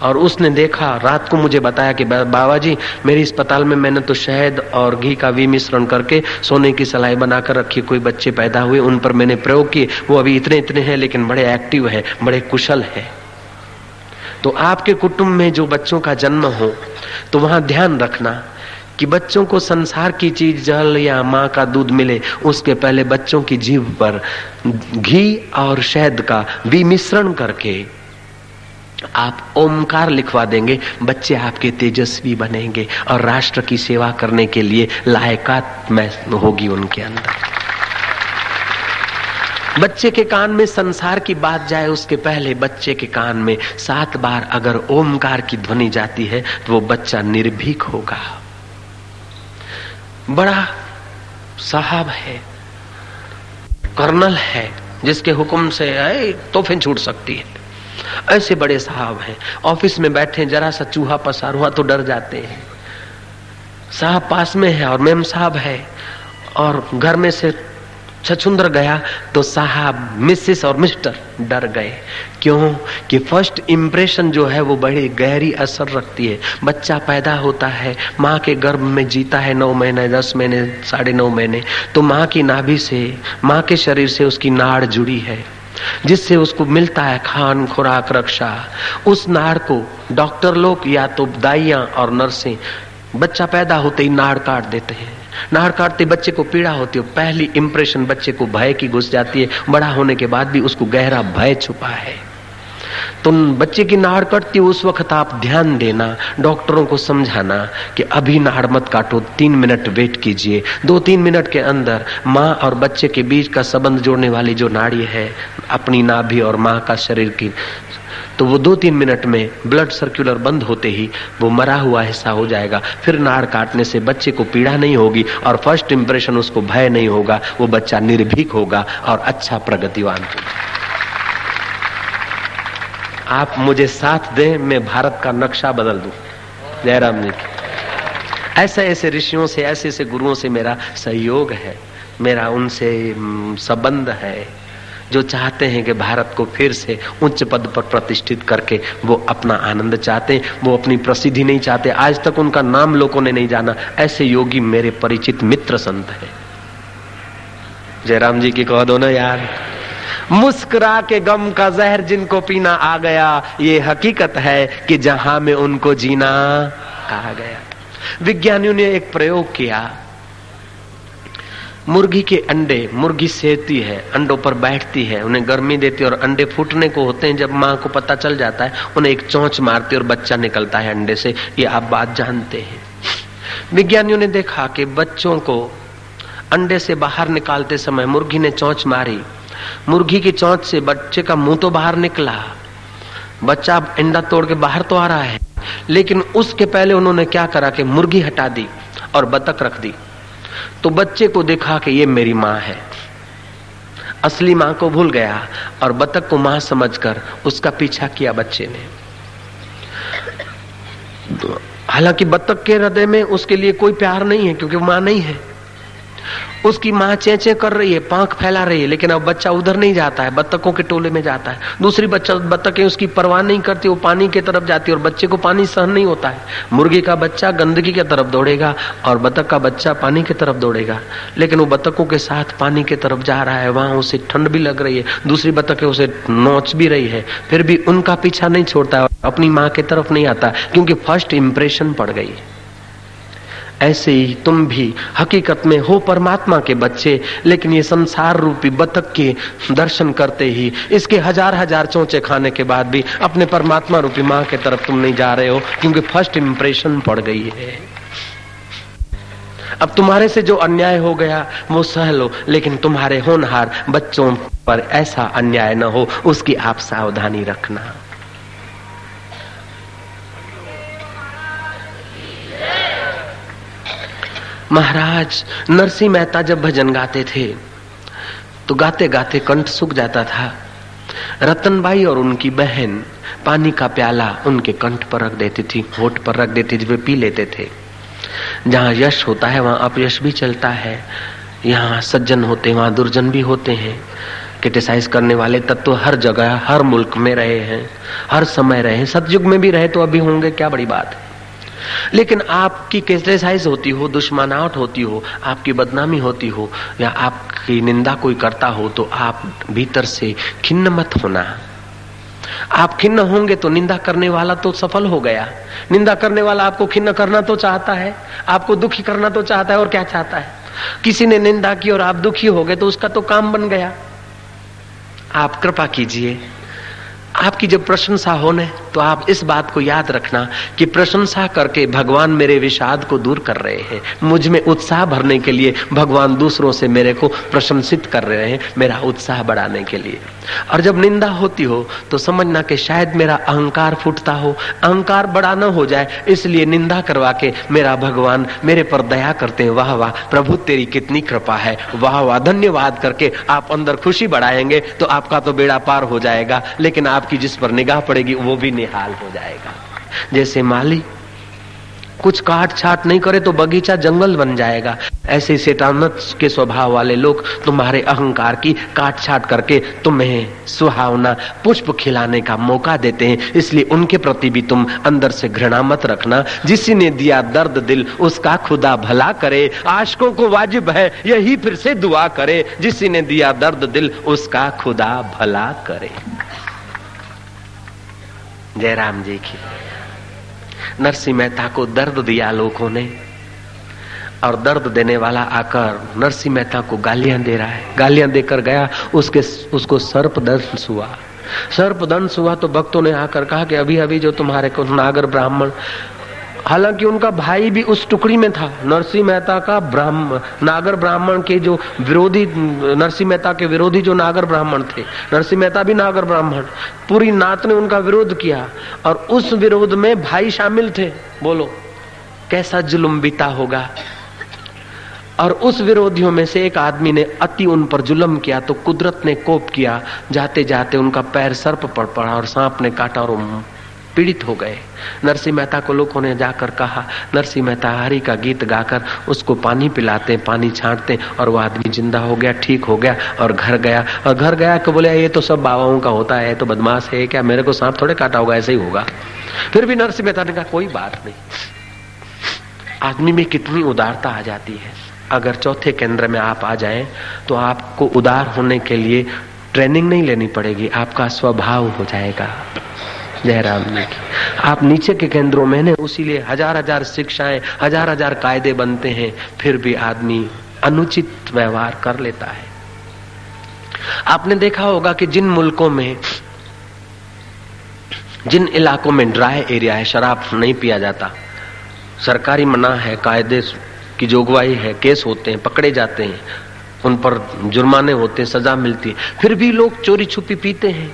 और उसने देखा, रात को मुझे बताया कि बाबा जी मेरी अस्पताल में मैंने तो शहद और घी का विमिश्रण करके सोने की सलाई बनाकर रखी, कोई बच्चे पैदा हुए, उन पर मैंने प्रयोग किए। वो अभी इतने इतने हैं, लेकिन बड़े एक्टिव है, बड़े कुशल है। तो आपके कुटुंब में जो बच्चों का जन्म हो तो वहाँ ध्यान रखना कि बच्चों को संसार की चीज़, जल या माँ का दूध मिले, उसके पहले बच्चों की जीव पर घी और शहद का विमिश्रण करके आप ओमकार लिखवा देंगे, बच्चे आपके तेजस्वी बनेंगे और राष्ट्र की सेवा करने के लिए लायकात में होगी उनके अंदर। बच्चे के कान में संसार की बात जाए, उसके पहले बच्चे के कान में सात बार अगर ओमकार की ध्वनि जाती है तो वो बच्चा निर्भीक होगा। बड़ा साहब है, कर्नल है, जिसके हुक्म से तोहफे छूट सकती है। ऐसे बड़े साहब हैं। ऑफ़िस में बैठे, जरा सा चूहा पसार हुआ तो डर जाते हैं। साहब पास में है और मेम साहब है। और घर में से छछुंदर गया तो साहब मिसिस और मिस्टर डर गए। क्यों? कि फ़र्स्ट इंप्रेशन जो है वो बड़ी गहरी असर रखती है। बच्चा पैदा होता है, माँ के गर्भ में जीता है नौ महीने, दस महीने, साढ़े नौ महीने। तो माँ की नाभि से, माँ के शरीर से उसकी नाड़ जुड़ी है। जिससे उसको मिलता है खान, खुराक, रक्षा। उस नाड़ को डॉक्टर लोग या तो दाइया और नर्सें, बच्चा पैदा होते ही नाड़ काट देते हैं। नाड़ काटते बच्चे को पीड़ा होती है, पहली इंप्रेशन बच्चे को भय की घुस जाती है। बड़ा होने के बाद भी उसको गहरा भय छुपा है। तो बच्चे की नाड़ कटती उस वक्त आप ध्यान देना, डॉक्टरों को समझाना कि अभी नाड़ मत काटो, तीन मिनट वेट कीजिए। दो, तीन मिनट के अंदर माँ और बच्चे के बीच का संबंध जोड़ने वाली जो नाड़ी है, अपनी नाभि और माँ का शरीर की तो वो दो, तीन मिनट में ब्लड सर्कुलर बंद होते ही वो मरा हुआ हिस्सा हो जाएगा। फिर नाड़ काटने से बच्चे को पीड़ा नहीं होगी और फ़र्स्ट इंप्रेशन उसको भय नहीं होगा, वो बच्चा निर्भीक होगा और अच्छा प्रगतिवान होगा। आप मुझे साथ दें, मैं भारत का नक्शा बदल दूँ। जयराम जी ऐसे ऐसे ऋषियों से, ऐसे ऐसे गुरुओं से मेरा सहयोग है। मेरा उनसे संबंध है। जो चाहते हैं कि भारत को फिर से उच्च पद पर प्रतिष्ठित करके वो अपना आनंद चाहते हैं, वो अपनी प्रसिद्धि नहीं चाहते। आज तक उनका नाम लोगों ने नहीं जाना। ऐसे योगी मेरे परिचित मित्र संत है। जयराम जी की कह दो ना यार। मुस्कुरा के गम का जहर जिनको पीना आ गया, ये हकीकत है कि जहाँ में उनको जीना आ गया। विज्ञानियों ने एक प्रयोग किया। मुर्गी के अंडे, मुर्गी सेती है, अंडों पर बैठती है, उन्हें गर्मी देती है और अंडे फूटने को होते हैं, जब माँ को पता चल जाता है, उन्हें एक चौंच मारती है और बच्चा निकलता है अंडे से। ये आप बात जानते हैं। विज्ञानियों ने देखा कि बच्चों को अंडे से बाहर निकालते समय मुर्गी ने चौंच मारी मुर्गी की चौंच से बच्चे का मुँह तो बाहर निकला। बच्चा अंडा तोड़ के बाहर तो आ रहा है। लेकिन उसके पहले उन्होंने क्या करा कि मुर्गी हटा दी और बतख रख दी। तो बच्चे को देखा कि ये मेरी माँ है। असली माँ को भूल गया और बतख को माँ समझकर उसका पीछा किया बच्चे ने। हालाँकि बतख के हृदय में उसके लिए कोई प्यार नहीं है, क्योंकि माँ नहीं है। उसकी माँ चेचे कर रही है, पांख फैला रही है, लेकिन अब बच्चा उधर नहीं जाता है बत्तकों के टोले में जाता है। दूसरी बच्चा बत्तकें उसकी परवाह नहीं करती, वो पानी की तरफ़ जाती है और बच्चे को पानी सहन नहीं होता है। मुर्गी का बच्चा गंदगी की तरफ़ दौड़ेगा और बतख का बच्चा पानी की तरफ़ दौड़ेगा। लेकिन वो बत्तखों के साथ पानी की तरफ़ जा रहा है, वहाँ उसे ठंड भी लग रही है, दूसरी बतखें उसे नोच भी रही है, फिर भी उनका पीछा नहीं छोड़ता अपनी माँ की तरफ़ नहीं आता, क्योंकि फ़र्स्ट इंप्रेशन पड़ गई है। ऐसे ही तुम भी हकीकत में हो परमात्मा के बच्चे, लेकिन ये संसार रूपी बतक के दर्शन करते ही, इसके हज़ार हज़ार चौचे खाने के बाद भी अपने परमात्मा रूपी माँ के तरफ़ तुम नहीं जा रहे हो, क्योंकि फ़र्स्ट इंप्रेशन पड़ गई है। अब तुम्हारे से जो अन्याय हो गया, वो सह लो, लेकिन तुम्हारे होनहार बच्चों पर ऐसा अन्याय न हो, उसकी आप सावधानी रखना। महाराज, नरसिंह मेहता जब भजन गाते थे तो गाते गाते कंठ सूख जाता था। रतनबाई और उनकी बहन पानी का प्याला उनके कंठ पर रख देती थी, होठ पर रख देती थी, वे पी लेते थे। जहाँ यश होता है, वहाँ अपयश भी चलता है। यहाँ सज्जन होते हैं, वहाँ दुर्जन भी होते हैं। क्रिटिसाइज करने वाले तत्व तो हर जगह, हर मुल्क में रहे हैं, हर समय रहे सतयुग में भी रहे तो अभी होंगे, क्या बड़ी बात है। लेकिन आपकी क्रिटिसाइज होती हो, दुश्मनावट होती हो, आपकी बदनामी होती हो, या आपकी निंदा कोई करता हो तो आप भीतर से खिन्न मत होना। आप खिन्न होंगे तो निंदा करने वाला तो सफल हो गया। निंदा करने वाला आपको खिन्न करना तो चाहता है, आपको दुखी करना तो चाहता है, और क्या चाहता है? किसी ने निंदा की और आप दुखी हो गए तो उसका तो काम बन गया। आप कृपा कीजिए। आपकी जब प्रशंसा होने तो आप इस बात को याद रखना कि प्रशंसा करके भगवान मेरे विषाद को दूर कर रहे हैं। मुझमें उत्साह भरने के लिए भगवान दूसरों से मेरे को प्रशंसित कर रहे हैं, मेरा उत्साह बढ़ाने के लिए। और जब निंदा होती हो तो समझना कि शायद मेरा अहंकार फूटता हो, अहंकार बड़ा न हो जाए, इसलिए निंदा करवा के मेरा भगवान मेरे पर दया करते हैं। वाह वाह, प्रभु, तेरी कितनी कृपा है। वाह वाह, धन्यवाद करके आप अंदर खुशी बढ़ाएँगे तो आपका तो बेड़ा पार हो जाएगा, लेकिन आपकी जिस पर निगाह पड़ेगी, वो भी निहाल हो जाएगा। जैसे माली, कुछ काट छाट नहीं करे तो बगीचा जंगल बन जाएगा। ऐसे सेटानत के स्वभाव वाले लोग तुम्हारे अहंकार की काट छाट करके तुम्हें सुहावना, पुष्प खिलाने का मौका देते हैं। इसलिए उनके प्रति भी तुम अंदर से घृणा मत रखना। जिसी ने दिया दर्द दिल, उसका खुदा भला करे। आशकों को वाजिब है, यही फिर से दुआ करे। जिसी ने दिया दर्द दिल, उसका खुदा भला करे। जयराम जी की। नरसिंह मेहता को दर्द दिया लोगों ने और दर्द देने वाला आकर नरसिंह मेहता को गालियाँ दे रहा है। गालियाँ देकर गया, उसके उसको सर्प दंश हुआ। सर्प दंश हुआ तो भक्तों ने आकर कहा कि अभी अभी जो तुम्हारे को नागर ब्राह्मण हालाँकि उनका भाई भी उस टुकड़ी में था नरसिंह मेहता का ब्राह्मण नागर ब्राह्मण के जो विरोधी नरसिंह मेहता के विरोधी जो नागर ब्राह्मण थे नरसिंह मेहता भी नागर ब्राह्मण, पूरी नात ने उनका विरोध किया और उस विरोध में भाई शामिल थे, बोलो, कैसा जुल्म बीता होगा? और उस विरोधियों में से एक आदमी ने अति उन पर जुल्म किया तो कुदरत ने कोप किया जाते जाते उनका पैर सर्प पड़ पड़ा और सांप ने काटा और पीड़ित हो गए। नरसिंह मेहता को लोगों ने जाकर कहा नरसिंह मेहता, हरि का गीत गाकर उसको पानी पिलाते, पानी छांटते और वो आदमी ज़िंदा हो गया, ठीक हो गया और घर गया। और घर गया कि बोले, ये तो सब बाबाओं का होता है तो बदमाश है क्या मेरे को सांप थोड़े काटा होगा, ऐसे ही होगा? फिर भी नरसिंह मेहता ने कहा, कोई बात नहीं। आदमी में कितनी उदारता आ जाती है। अगर चौथे केंद्र में आप आ जाएँ तो आपको उदार होने के लिए ट्रेनिंग नहीं लेनी पड़ेगी, आपका स्वभाव हो जाएगा। जयराम जी की। आप नीचे के केंद्रों में ने उसीलिए हज़ार हज़ार शिक्षाएँ, हज़ार हज़ार कायदे बनते हैं, फिर भी आदमी अनुचित व्यवहार कर लेता है। आपने देखा होगा कि जिन मुल्कों में, जिन इलाकों में ड्राई एरिया है, शराब नहीं पिया जाता, सरकारी मना है, कायदे की जोगवाई है, केस होते हैं, पकड़े जाते हैं, उन पर जुर्माने होते हैं, सजा मिलती है, फिर भी लोग चोरी छुपी पीते हैं।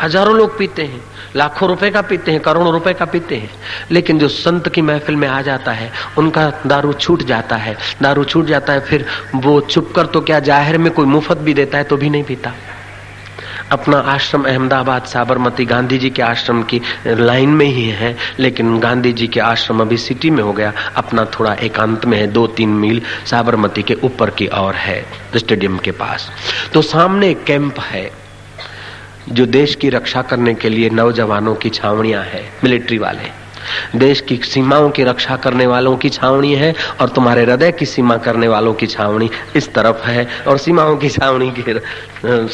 हज़ारों लोग पीते हैं, लाखों रुपए का पीते हैं, करोड़ों रुपए का पीते हैं। लेकिन जो संत की महफिल में आ जाता है, उनका दारू छूट जाता है। दारू छूट जाता है, फिर वो छुप कर तो क्या ज़ाहिर में कोई मुफ़्त भी देता है तो भी नहीं पीता। अपना आश्रम अहमदाबाद, साबरमती, गांधी जी के आश्रम की लाइन में ही है, लेकिन गांधी जी के आश्रम अभी सिटी में हो गया। अपना थोड़ा एकांत में है दो तीन मील साबरमती के ऊपर की ओर है, स्टेडियम के पास। तो सामने एक कैंप है जो देश की रक्षा करने के लिए नौजवानों की छावनियाँ है, मिलिट्री वाले। देश की सीमाओं की रक्षा करने वालों की छावनी है और तुम्हारे हृदय की सीमा करने वालों की छावनी इस तरफ़ है और सीमाओं की छावनी की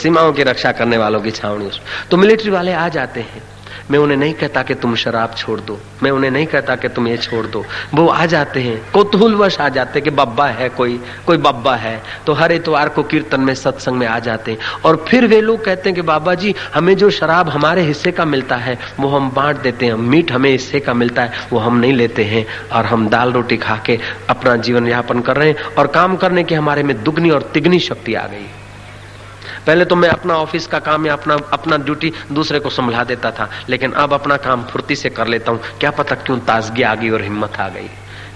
सीमाओं की रक्षा करने वालों की छावनी तो मिलिट्री वाले आ जाते हैं। मैं उन्हें नहीं कहता कि तुम शराब छोड़ दो। मैं उन्हें नहीं कहता कि तुम ये छोड़ दो। वो आ जाते हैं। कोतूहलवश आ जाते हैं कि बब्बा है कोई कोई बब्बा है। तो हर इतवार को कीर्तन में सत्संग में आ जाते हैं। और फिर वे लोग कहते हैं कि बाबा जी, हमें जो शराब हमारे हिस्से का मिलता है, वो हम बांट देते हैं। मीट हमें हिस्से का मिलता है, वो हम नहीं लेते हैं। और हम दाल रोटी खा के अपना जीवन यापन कर रहे हैं। और काम करने की हमारे में दुगनी और तिगनी शक्ति आ गई। पहले तो मैं अपना ऑफ़िस का काम या अपना अपना ड्यूटी दूसरे को संभला देता था, लेकिन अब अपना काम फुर्ती से कर लेता हूँ। क्या पता क्यों ताजगी आ गई और हिम्मत आ गई।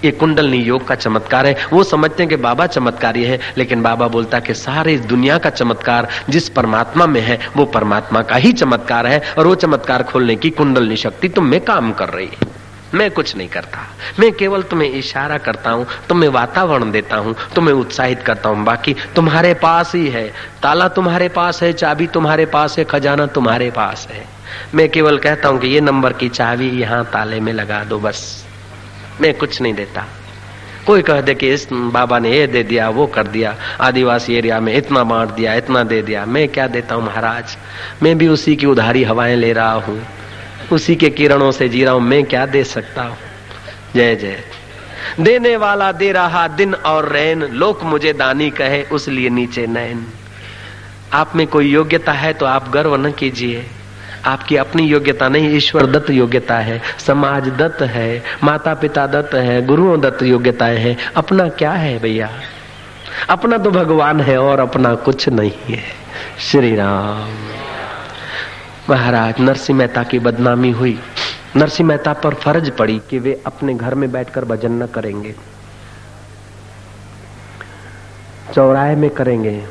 ये कुंडलनी योग का चमत्कार है। वो समझते हैं कि बाबा चमत्कारी है, लेकिन बाबा बोलता कि सारे इस दुनिया का चमत्कार जिस परमात्मा में है, वो परमात्मा का ही चमत्कार है, और वो चमत्कार खोलने की कुंडलनी शक्ति तुम में काम कर रही है। मैं कुछ नहीं करता। मैं केवल तुम्हें इशारा करता हूँ, तुम्हें वातावरण देता हूँ, तुम्हें उत्साहित करता हूँ। बाकी तुम्हारे पास ही है। ताला तुम्हारे पास है, चाबी तुम्हारे पास है, खजाना तुम्हारे पास है। मैं केवल कहता हूँ कि ये नंबर की चाबी यहाँ ताले में लगा दो बस। मैं कुछ नहीं देता। कोई कह दे कि इस बाबा ने ये दे दिया, वो कर दिया। आदिवासी एरिया में इतना बांट दिया, इतना दे दिया। मैं क्या देता हूँ महाराज? मैं भी उसी की उधारी हवाएँ ले रहा हूँ। उसी के किरणों से जी रहा हूँ। मैं क्या दे सकता हूँ? जय जय। देने वाला दे रहा दिन और रैन। लोक मुझे दानी कहे, उस लिए नीचे नैन आप में कोई योग्यता है तो आप गर्व न कीजिए। आपकी अपनी योग्यता नहीं, ईश्वर दत्त योग्यता है। समाज दत्त है माता पिता दत्त है, गुरुओं दत्त योग्यताएँ है। अपना क्या है भैया? अपना तो भगवान है और अपना कुछ नहीं है। श्री राम। महाराज नरसिंह मेहता की बदनामी हुई। नरसिंह मेहता पर फ़र्ज़ पड़ी कि वे अपने घर में बैठकर भजन न करेंगे। चौराहे में करेंगे।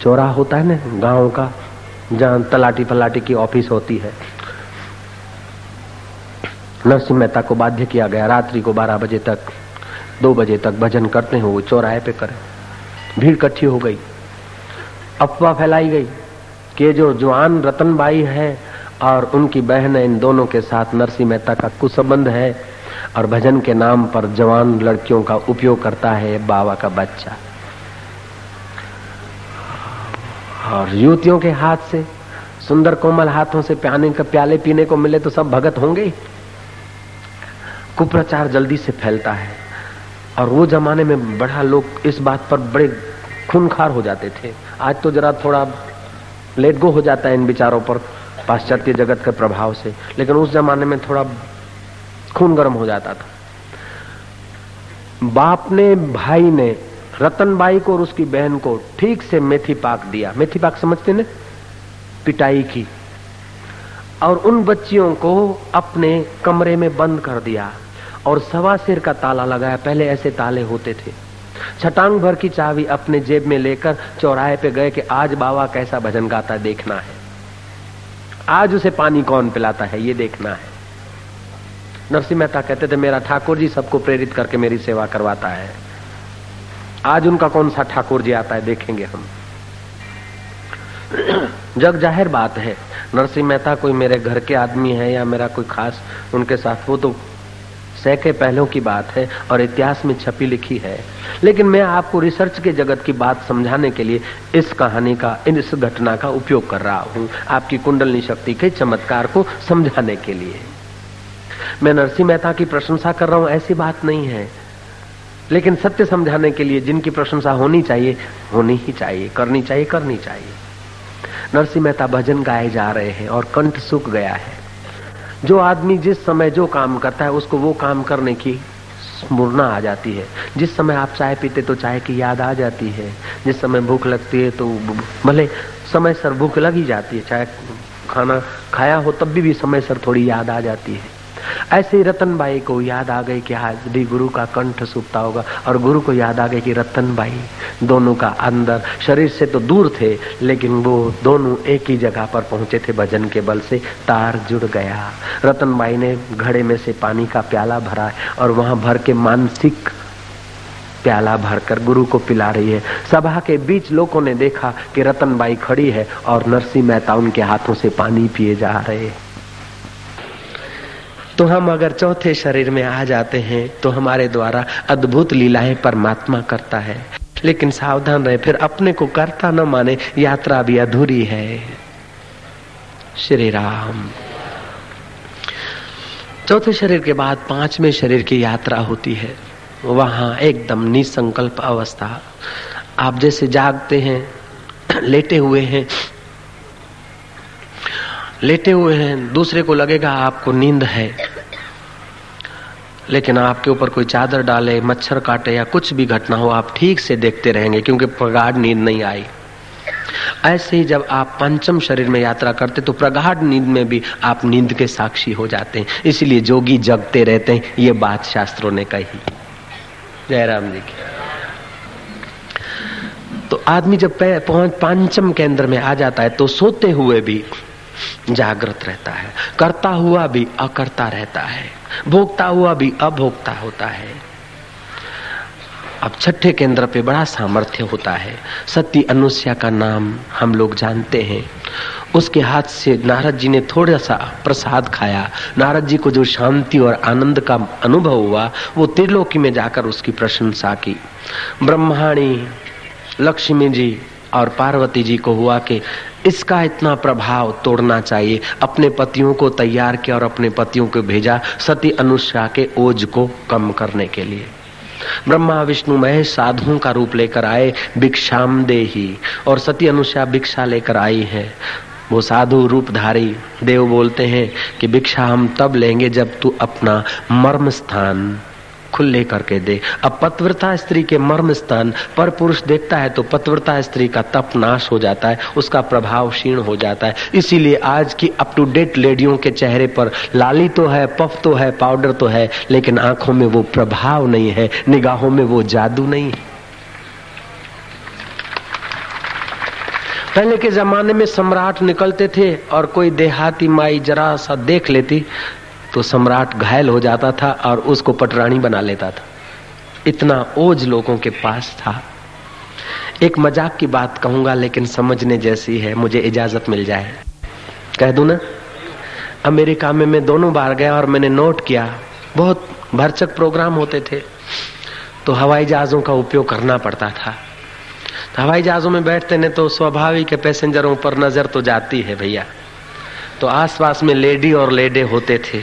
चौराहा होता है ना, गाँव का, जहाँ तलाटी फलाटी की ऑफ़िस होती है। नरसिंह मेहता को बाध्य किया गया, रात्रि को 12 बजे तक, दो बजे तक भजन करते हो, वो चौराहे पे करें। भीड़ इकट्ठी हो गई। अफवाह फैलाई गई। कि जो जवान रतनबाई है और उनकी बहन इन दोनों के साथ नरसिंह मेहता का कुसंबंध है और भजन के नाम पर जवान लड़कियों का उपयोग करता है बाबा का बच्चा। और युवतियों के हाथ से, सुंदर कोमल हाथों से प्याने का प्याले पीने को मिले तो सब भगत होंगे कुप्रचार जल्दी से फैलता है और वो जमाने में बड़ा लोग इस बात पर बड़े खूनखार हो जाते थे। आज तो जरा थोड़ा लेट गो हो जाता है इन विचारों पर पाश्चात्य जगत के प्रभाव से। लेकिन उस जमाने में थोड़ा खून गर्म हो जाता था। बाप ने, भाई ने, रतनबाई को और उसकी बहन को ठीक से मेथी पाक दिया। मेथी पाक समझते ने? पिटाई की। और उन बच्चियों को अपने कमरे में बंद कर दिया। और सवा सिर का ताला लगाया। पहले ऐसे ताले होते थे। छटांग भर की चाबी अपने जेब में लेकर चौराहे पे गए कि आज बाबा कैसा भजन गाता देखना है। आज उसे पानी कौन पिलाता है, ये देखना है। नरसिंह मेहता कहते थे, मेरा ठाकुर जी सबको प्रेरित करके मेरी सेवा करवाता है। आज उनका कौन सा ठाकुर जी आता है, देखेंगे हम। जग ज़ाहिर बात है नरसिंह मेहता कोई मेरे घर के आदमी है या मेरा कोई खास उनके साथ, वो तो सैकड़े पहलों की बात है और इतिहास में छपी लिखी है। लेकिन मैं आपको रिसर्च के जगत की बात समझाने के लिए इस कहानी का इस घटना का उपयोग कर रहा हूँ, आपकी कुंडलनी शक्ति के चमत्कार को समझाने के लिए। मैं नरसिंह मेहता की प्रशंसा कर रहा हूँ, ऐसी बात नहीं है। लेकिन सत्य समझाने के लिए जिनकी प्रशंसा होनी चाहिए, होनी ही चाहिए, करनी चाहिए करनी चाहिए। नरसिंह मेहता भजन गाए जा रहे हैं और कंठ सूख गया है। जो आदमी जिस समय जो काम करता है उसको वो काम करने की स्मरणा आ जाती है। जिस समय आप चाय पीते तो चाय की याद आ जाती है। जिस समय भूख लगती है तो भले समय सर भूख लग ही जाती है चाहे खाना खाया हो तब भी, भी समय सर थोड़ी याद आ जाती है। ऐसे ही रतन बाई को याद आ गई कि आज भी गुरु का कंठ सूखता होगा और गुरु को याद आ गई कि रतन बाई दोनों का अंदर शरीर से तो दूर थे, लेकिन वो दोनों एक ही जगह पर पहुँचे थे भजन के बल से, तार जुड़ गया। रतन बाई ने घड़े में से पानी का प्याला भरा और वहाँ भर के मानसिक प्याला भरकर गुरु को पिला रही है। सभा के बीच लोगों ने देखा कि रतन बाई खड़ी है और नरसिंह मेहता उनके हाथों से पानी पिए जा रहे। हैं तो हम अगर चौथे शरीर में आ जाते हैं तो हमारे द्वारा अद्भुत लीलाएँ परमात्मा करता है। लेकिन सावधान रहे, फिर अपने को करता न माने, यात्रा भी अधूरी है। श्री राम चौथे शरीर के बाद पाँचवें शरीर की यात्रा होती है। वहाँ एकदम निसंकल्प अवस्था। आप जैसे जागते हैं, लेटे हुए हैं लेटे हुए हैं, दूसरे को लगेगा आपको नींद है। लेकिन आपके ऊपर कोई चादर डाले, मच्छर काटे या कुछ भी घटना हो, आप ठीक से देखते रहेंगे, क्योंकि प्रगाढ़ नींद नहीं आई। ऐसे ही जब आप पंचम शरीर में यात्रा करते तो प्रगाढ़ नींद में भी आप नींद के साक्षी हो जाते हैं। इसलिए जोगी जगते रहते हैं, ये बात शास्त्रों ने कही। जयराम जी की। तो आदमी जब पहुँच पंचम केंद्र में आ जाता है तो सोते हुए भी जागृत रहता है। करता हुआ भी अकर्ता रहता है। भोगता हुआ भी अभोक्ता होता है। अब छठे केंद्र पे बड़ा सामर्थ्य होता है। सती अनुष्या का नाम हम लोग जानते हैं। उसके हाथ से नारद जी ने थोड़ा सा प्रसाद खाया। नारद जी को जो शांति और आनंद का अनुभव हुआ, वो त्रिलोकी में जाकर उसकी प्रशंसा की। ब्रह्माणी, लक्ष्मी जी और पार्वती जी को हुआ कि इसका इतना प्रभाव तोड़ना चाहिए। अपने पतियों को तैयार किया और अपने पतियों को भेजा सती अनुष्या के ओज को कम करने के लिए। ब्रह्मा, विष्णु, महेश साधुओं का रूप लेकर आए, भिक्षाम दे ही और सती अनुष्या भिक्षा लेकर आई है। वो साधु रूपधारी देव बोलते हैं कि भिक्षा हम तब लेंगे जब तू अपना मर्म स्थान खुले करके दे अब पतव्रता स्त्री के मर्म स्थान पर पुरुष देखता है तो पतव्रता स्त्री का तप नाश हो जाता है, उसका प्रभाव क्षीण हो जाता है। इसीलिए आज की अप टू डेट लेडियों के चेहरे पर लाली तो है पफ तो है पाउडर तो है, लेकिन आँखों में वो प्रभाव नहीं है, निगाहों में वो जादू नहीं है। पहले के जमाने में सम्राट निकलते थे और कोई देहाती माई जरा सा देख लेती तो सम्राट घायल हो जाता था और उसको पटरानी बना लेता था। इतना ओझ लोगों के पास था। एक मज़ाक की बात कहूँगा, लेकिन समझने जैसी है, मुझे इजाज़त मिल जाए। कह दू ना, अमेरिका में मैं दोनों बार गया और मैंने नोट किया, बहुत भरचक प्रोग्राम होते थे तो हवाई जहाजों का उपयोग करना पड़ता था। तो हवाई जहाजों में बैठते ने तो स्वाभाविक है, पैसेंजरों पर नज़र तो जाती है भैया। तो आसपास में लेडी और लेडे होते थे।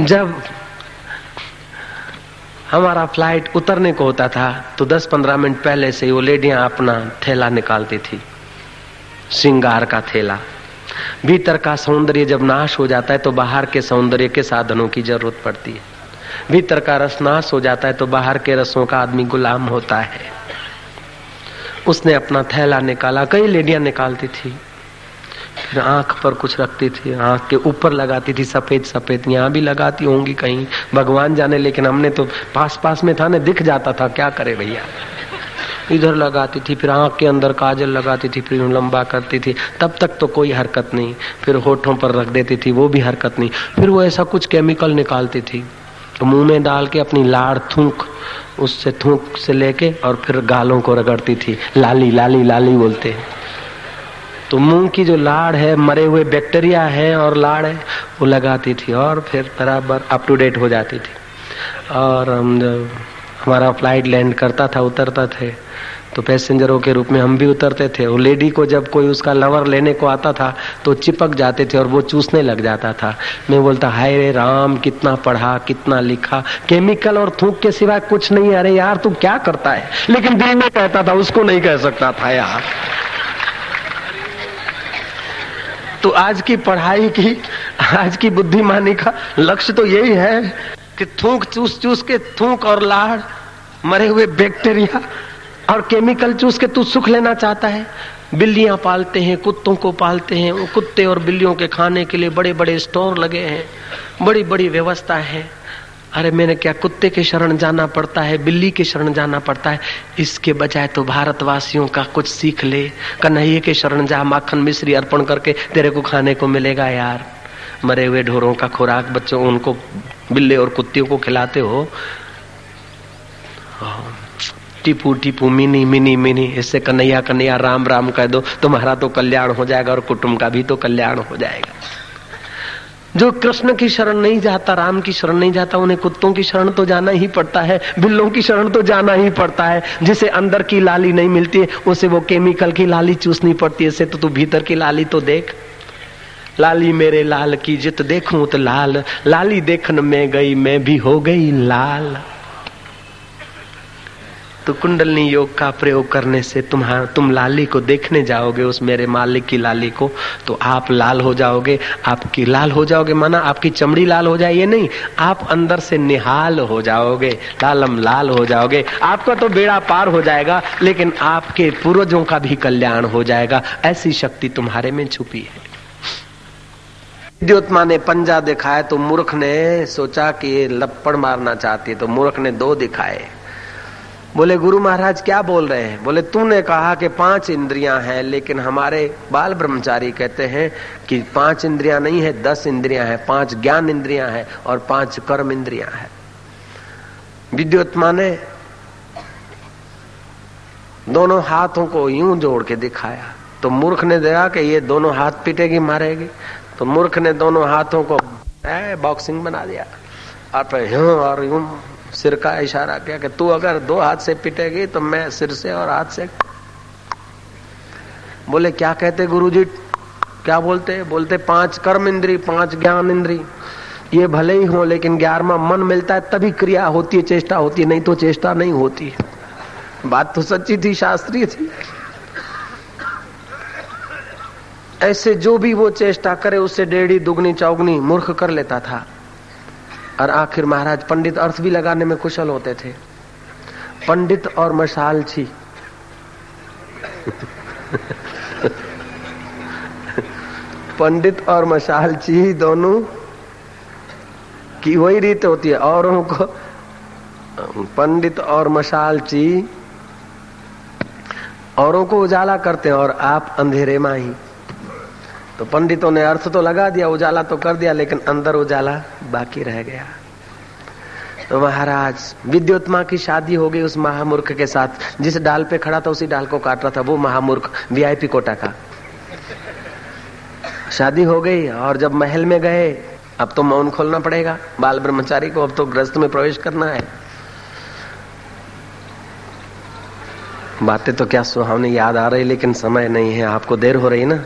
जब हमारा फ़्लाइट उतरने को होता था तो 10-15 मिनट पहले से वो लेडियाँ अपना थैला निकालती थी। श्रृंगार का थैला। भीतर का सौंदर्य जब नाश हो जाता है तो बाहर के सौंदर्य के साधनों की ज़रूरत पड़ती है। भीतर का रस नाश हो जाता है तो बाहर के रसों का आदमी गुलाम होता है। उसने अपना थैला निकाला, कई लेडियाँ निकालती थी। फिर आँख पर कुछ रखती थी, आँख के ऊपर लगाती थी, सफ़ेद सफ़ेद, यहाँ भी लगाती होंगी कहीं। भगवान जाने, लेकिन हमने तो पास पास में था ना, दिख जाता था, क्या करे भैया? इधर लगाती थी, फिर आँख के अंदर काजल लगाती थी, फिर लंबा करती थी। तब तक तो कोई हरकत नहीं। फिर होठों पर रख देती थी, वो भी हरकत नहीं। फिर वो ऐसा कुछ केमिकल निकालती थी। तो मुँह में डाल के अपनी लाड़ थूक, उससे थूक से लेके और फिर गालों को रगड़ती थी। लाली लाली लाली बोलते तो मुँह की जो लाड़ है, मरे हुए बैक्टीरिया है और लाड़ है, वो लगाती थी और फिर बराबर अप टू डेट हो जाती थी। और हम हमारा फ़्लाइट लैंड करता था, उतरता थे तो पैसेंजरों के रूप में हम भी उतरते थे। वो लेडी को जब कोई उसका लवर लेने को आता था तो चिपक जाते थे और वो चूसने लग जाता था। मैं बोलता, हाय रे राम, कितना पढ़ा, कितना लिखा केमिकल और थूक के सिवाय कुछ नहीं अरे यार, तू क्या करता है? लेकिन दिल में कहता था, उसको नहीं कह सकता था यार। तो आज की पढ़ाई की, आज की बुद्धिमानी का लक्ष्य तो यही है कि थूक चूस चूस के थूक और लाड़, मरे हुए बैक्टीरिया और केमिकल चूस के तू सुख लेना चाहता है। बिल्लियाँ पालते हैं, कुत्तों को पालते हैं कुत्ते और बिल्लियों के खाने के लिए बड़े बड़े स्टोर लगे हैं बड़ी बड़ी व्यवस्था है। अरे मैंने क्या कुत्ते के शरण जाना पड़ता है, बिल्ली के शरण जाना पड़ता है? इसके बजाय तो भारतवासियों का कुछ सीख ले। कन्हैये के शरण जा, माखन मिश्री अर्पण करके तेरे को खाने को मिलेगा यार। मरे हुए ढोरों का खुराक, बच्चों, उनको बिल्ले और कुत्तियों को खिलाते हो। टिपू टिपू, मिनी मिनी मिनी, इससे कन्हैया कन्हैया, राम राम कह दो, तुम्हारा तो कल्याण हो जाएगा और कुटुंब का भी तो कल्याण हो जाएगा। जो कृष्ण की शरण नहीं जाता, राम की शरण नहीं जाता, उन्हें कुत्तों की शरण तो जाना ही पड़ता है, बिल्लों की शरण तो जाना ही पड़ता है। जिसे अंदर की लाली नहीं मिलती है, उसे वो केमिकल की लाली चूसनी पड़ती है। इसे तो तू भीतर की लाली तो देख। लाली मेरे लाल की जित देखूँ तो लाल, लाली देखन में गई, मैं भी हो गई लाल। तो कुंडलनी योग का प्रयोग करने से तुम्हारा, तुम लाली को देखने जाओगे, उस मेरे मालिक की लाली को तो आप लाल हो जाओगे। आपकी लाल हो जाओगे, माना आपकी चमड़ी लाल हो जाए, ये नहीं, आप अंदर से निहाल हो जाओगे, लालम लाल हो जाओगे। आपका तो बेड़ा पार हो जाएगा, लेकिन आपके पूर्वजों का भी कल्याण हो जाएगा। ऐसी शक्ति तुम्हारे में छुपी है। विद्योत्मा ने पंजा दिखाया तो मूर्ख ने सोचा कि ये लपड़ मारना चाहती है तो मूर्ख ने दो दिखाए। बोले, गुरु महाराज, क्या बोल रहे हैं? बोले, तूने कहा कि पाँच इंद्रियाँ हैं, लेकिन हमारे बाल ब्रह्मचारी कहते हैं कि पाँच इंद्रियाँ नहीं है, दस इंद्रियाँ हैं, पाँच ज्ञान इंद्रियाँ हैं और पाँच कर्म इंद्रियाँ हैं। विद्योत्मा ने दोनों हाथों को यूँ जोड़ के दिखाया। तो मूर्ख ने देखा कि ये दोनों हाथ पीटेगी, मारेगी। तो मूर्ख ने दोनों हाथों को बॉक्सिंग बना दिया। और यूँ और यूँ सिर का इशारा किया कि तू अगर दो हाथ से पिटेगी तो मैं सिर से और हाथ से। बोले, क्या कहते गुरुजी? क्या बोलते? बोलते, पाँच कर्म इंद्री, पाँच ज्ञान इंद्री। ये भले ही हो, लेकिन ग्यारहवा मन मिलता है, तभी क्रिया होती है, चेष्टा होती है। नहीं तो चेष्टा नहीं होती बात तो सच्ची थी, शास्त्रीय थी। ऐसे जो भी वो चेष्टा करे, उससे डेढ़ी दुगनी चौगनी मूर्ख कर लेता था। और आखिर महाराज पंडित अर्थ भी लगाने में कुशल होते थे। पंडित और मशाल छी पंडित और मशाल ची दोनों की वही रीत होती है। औरों को, पंडित और मशाल ची औरों को उजाला करते हैं और आप अंधेरे में ही। तो पंडितों ने अर्थ तो लगा दिया, उजाला तो कर दिया, लेकिन अंदर उजाला बाकी रह गया। तो महाराज विद्योत्मा की शादी हो गई उस महामूर्ख के साथ। जिस डाल पे खड़ा था, उसी डाल को काट रहा था, वो महामूर्ख वीआईपी कोटा का। शादी हो गई, और जब महल में गए, अब तो मौन खोलना पड़ेगा। बाल ब्रह्मचारी को अब तो ग्रस्त में प्रवेश करना है। बातें तो क्या सुहावनी याद आ रही, लेकिन समय नहीं है। आपको देर हो रही ना?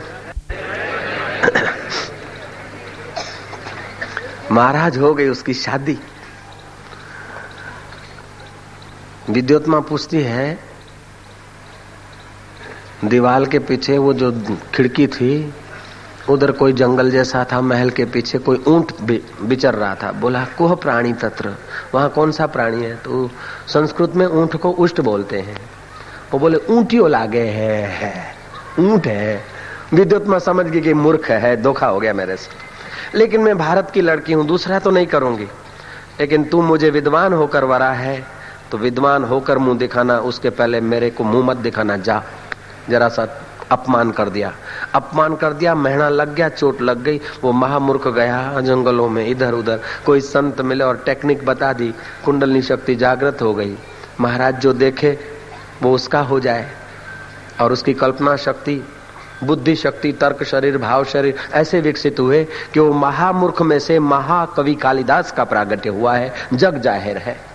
महाराज हो गई उसकी शादी। विद्योत्मा पूछती है दीवाल के पीछे वो जो खिड़की थी उधर कोई जंगल जैसा था महल के पीछे कोई ऊँट बिचर रहा था। बोला कुह प्राणी तत्र? वहाँ कौन सा प्राणी है? तो संस्कृत में ऊँट को उष्ट बोलते हैं। वो बोले ऊंटियों लागे है, है ऊँट है। विद्युत समझ गई कि मूर्ख है धोखा हो गया मेरे से। लेकिन मैं भारत की लड़की हूँ, दूसरा तो नहीं करूँगी। लेकिन तू मुझे विद्वान होकर वरा है तो विद्वान होकर मुँह दिखाना, उसके पहले मेरे को मुँह मत दिखाना, जा। जरा सा अपमान कर दिया। अपमान कर दिया महीना लग गया, चोट लग गई। वो महामूर्ख गया, जंगलों में इधर उधर कोई संत मिले और टेक्निक बता दी, कुंडलनी शक्ति जागृत हो गई। महाराज जो देखे, वो उसका हो जाए। और उसकी कल्पना शक्ति बुद्धि, शक्ति, तर्क, शरीर, भाव, शरीर ऐसे विकसित हुए कि वो महामूर्ख में से महाकवि कालिदास का प्रागट्य हुआ है, जग ज़ाहिर है।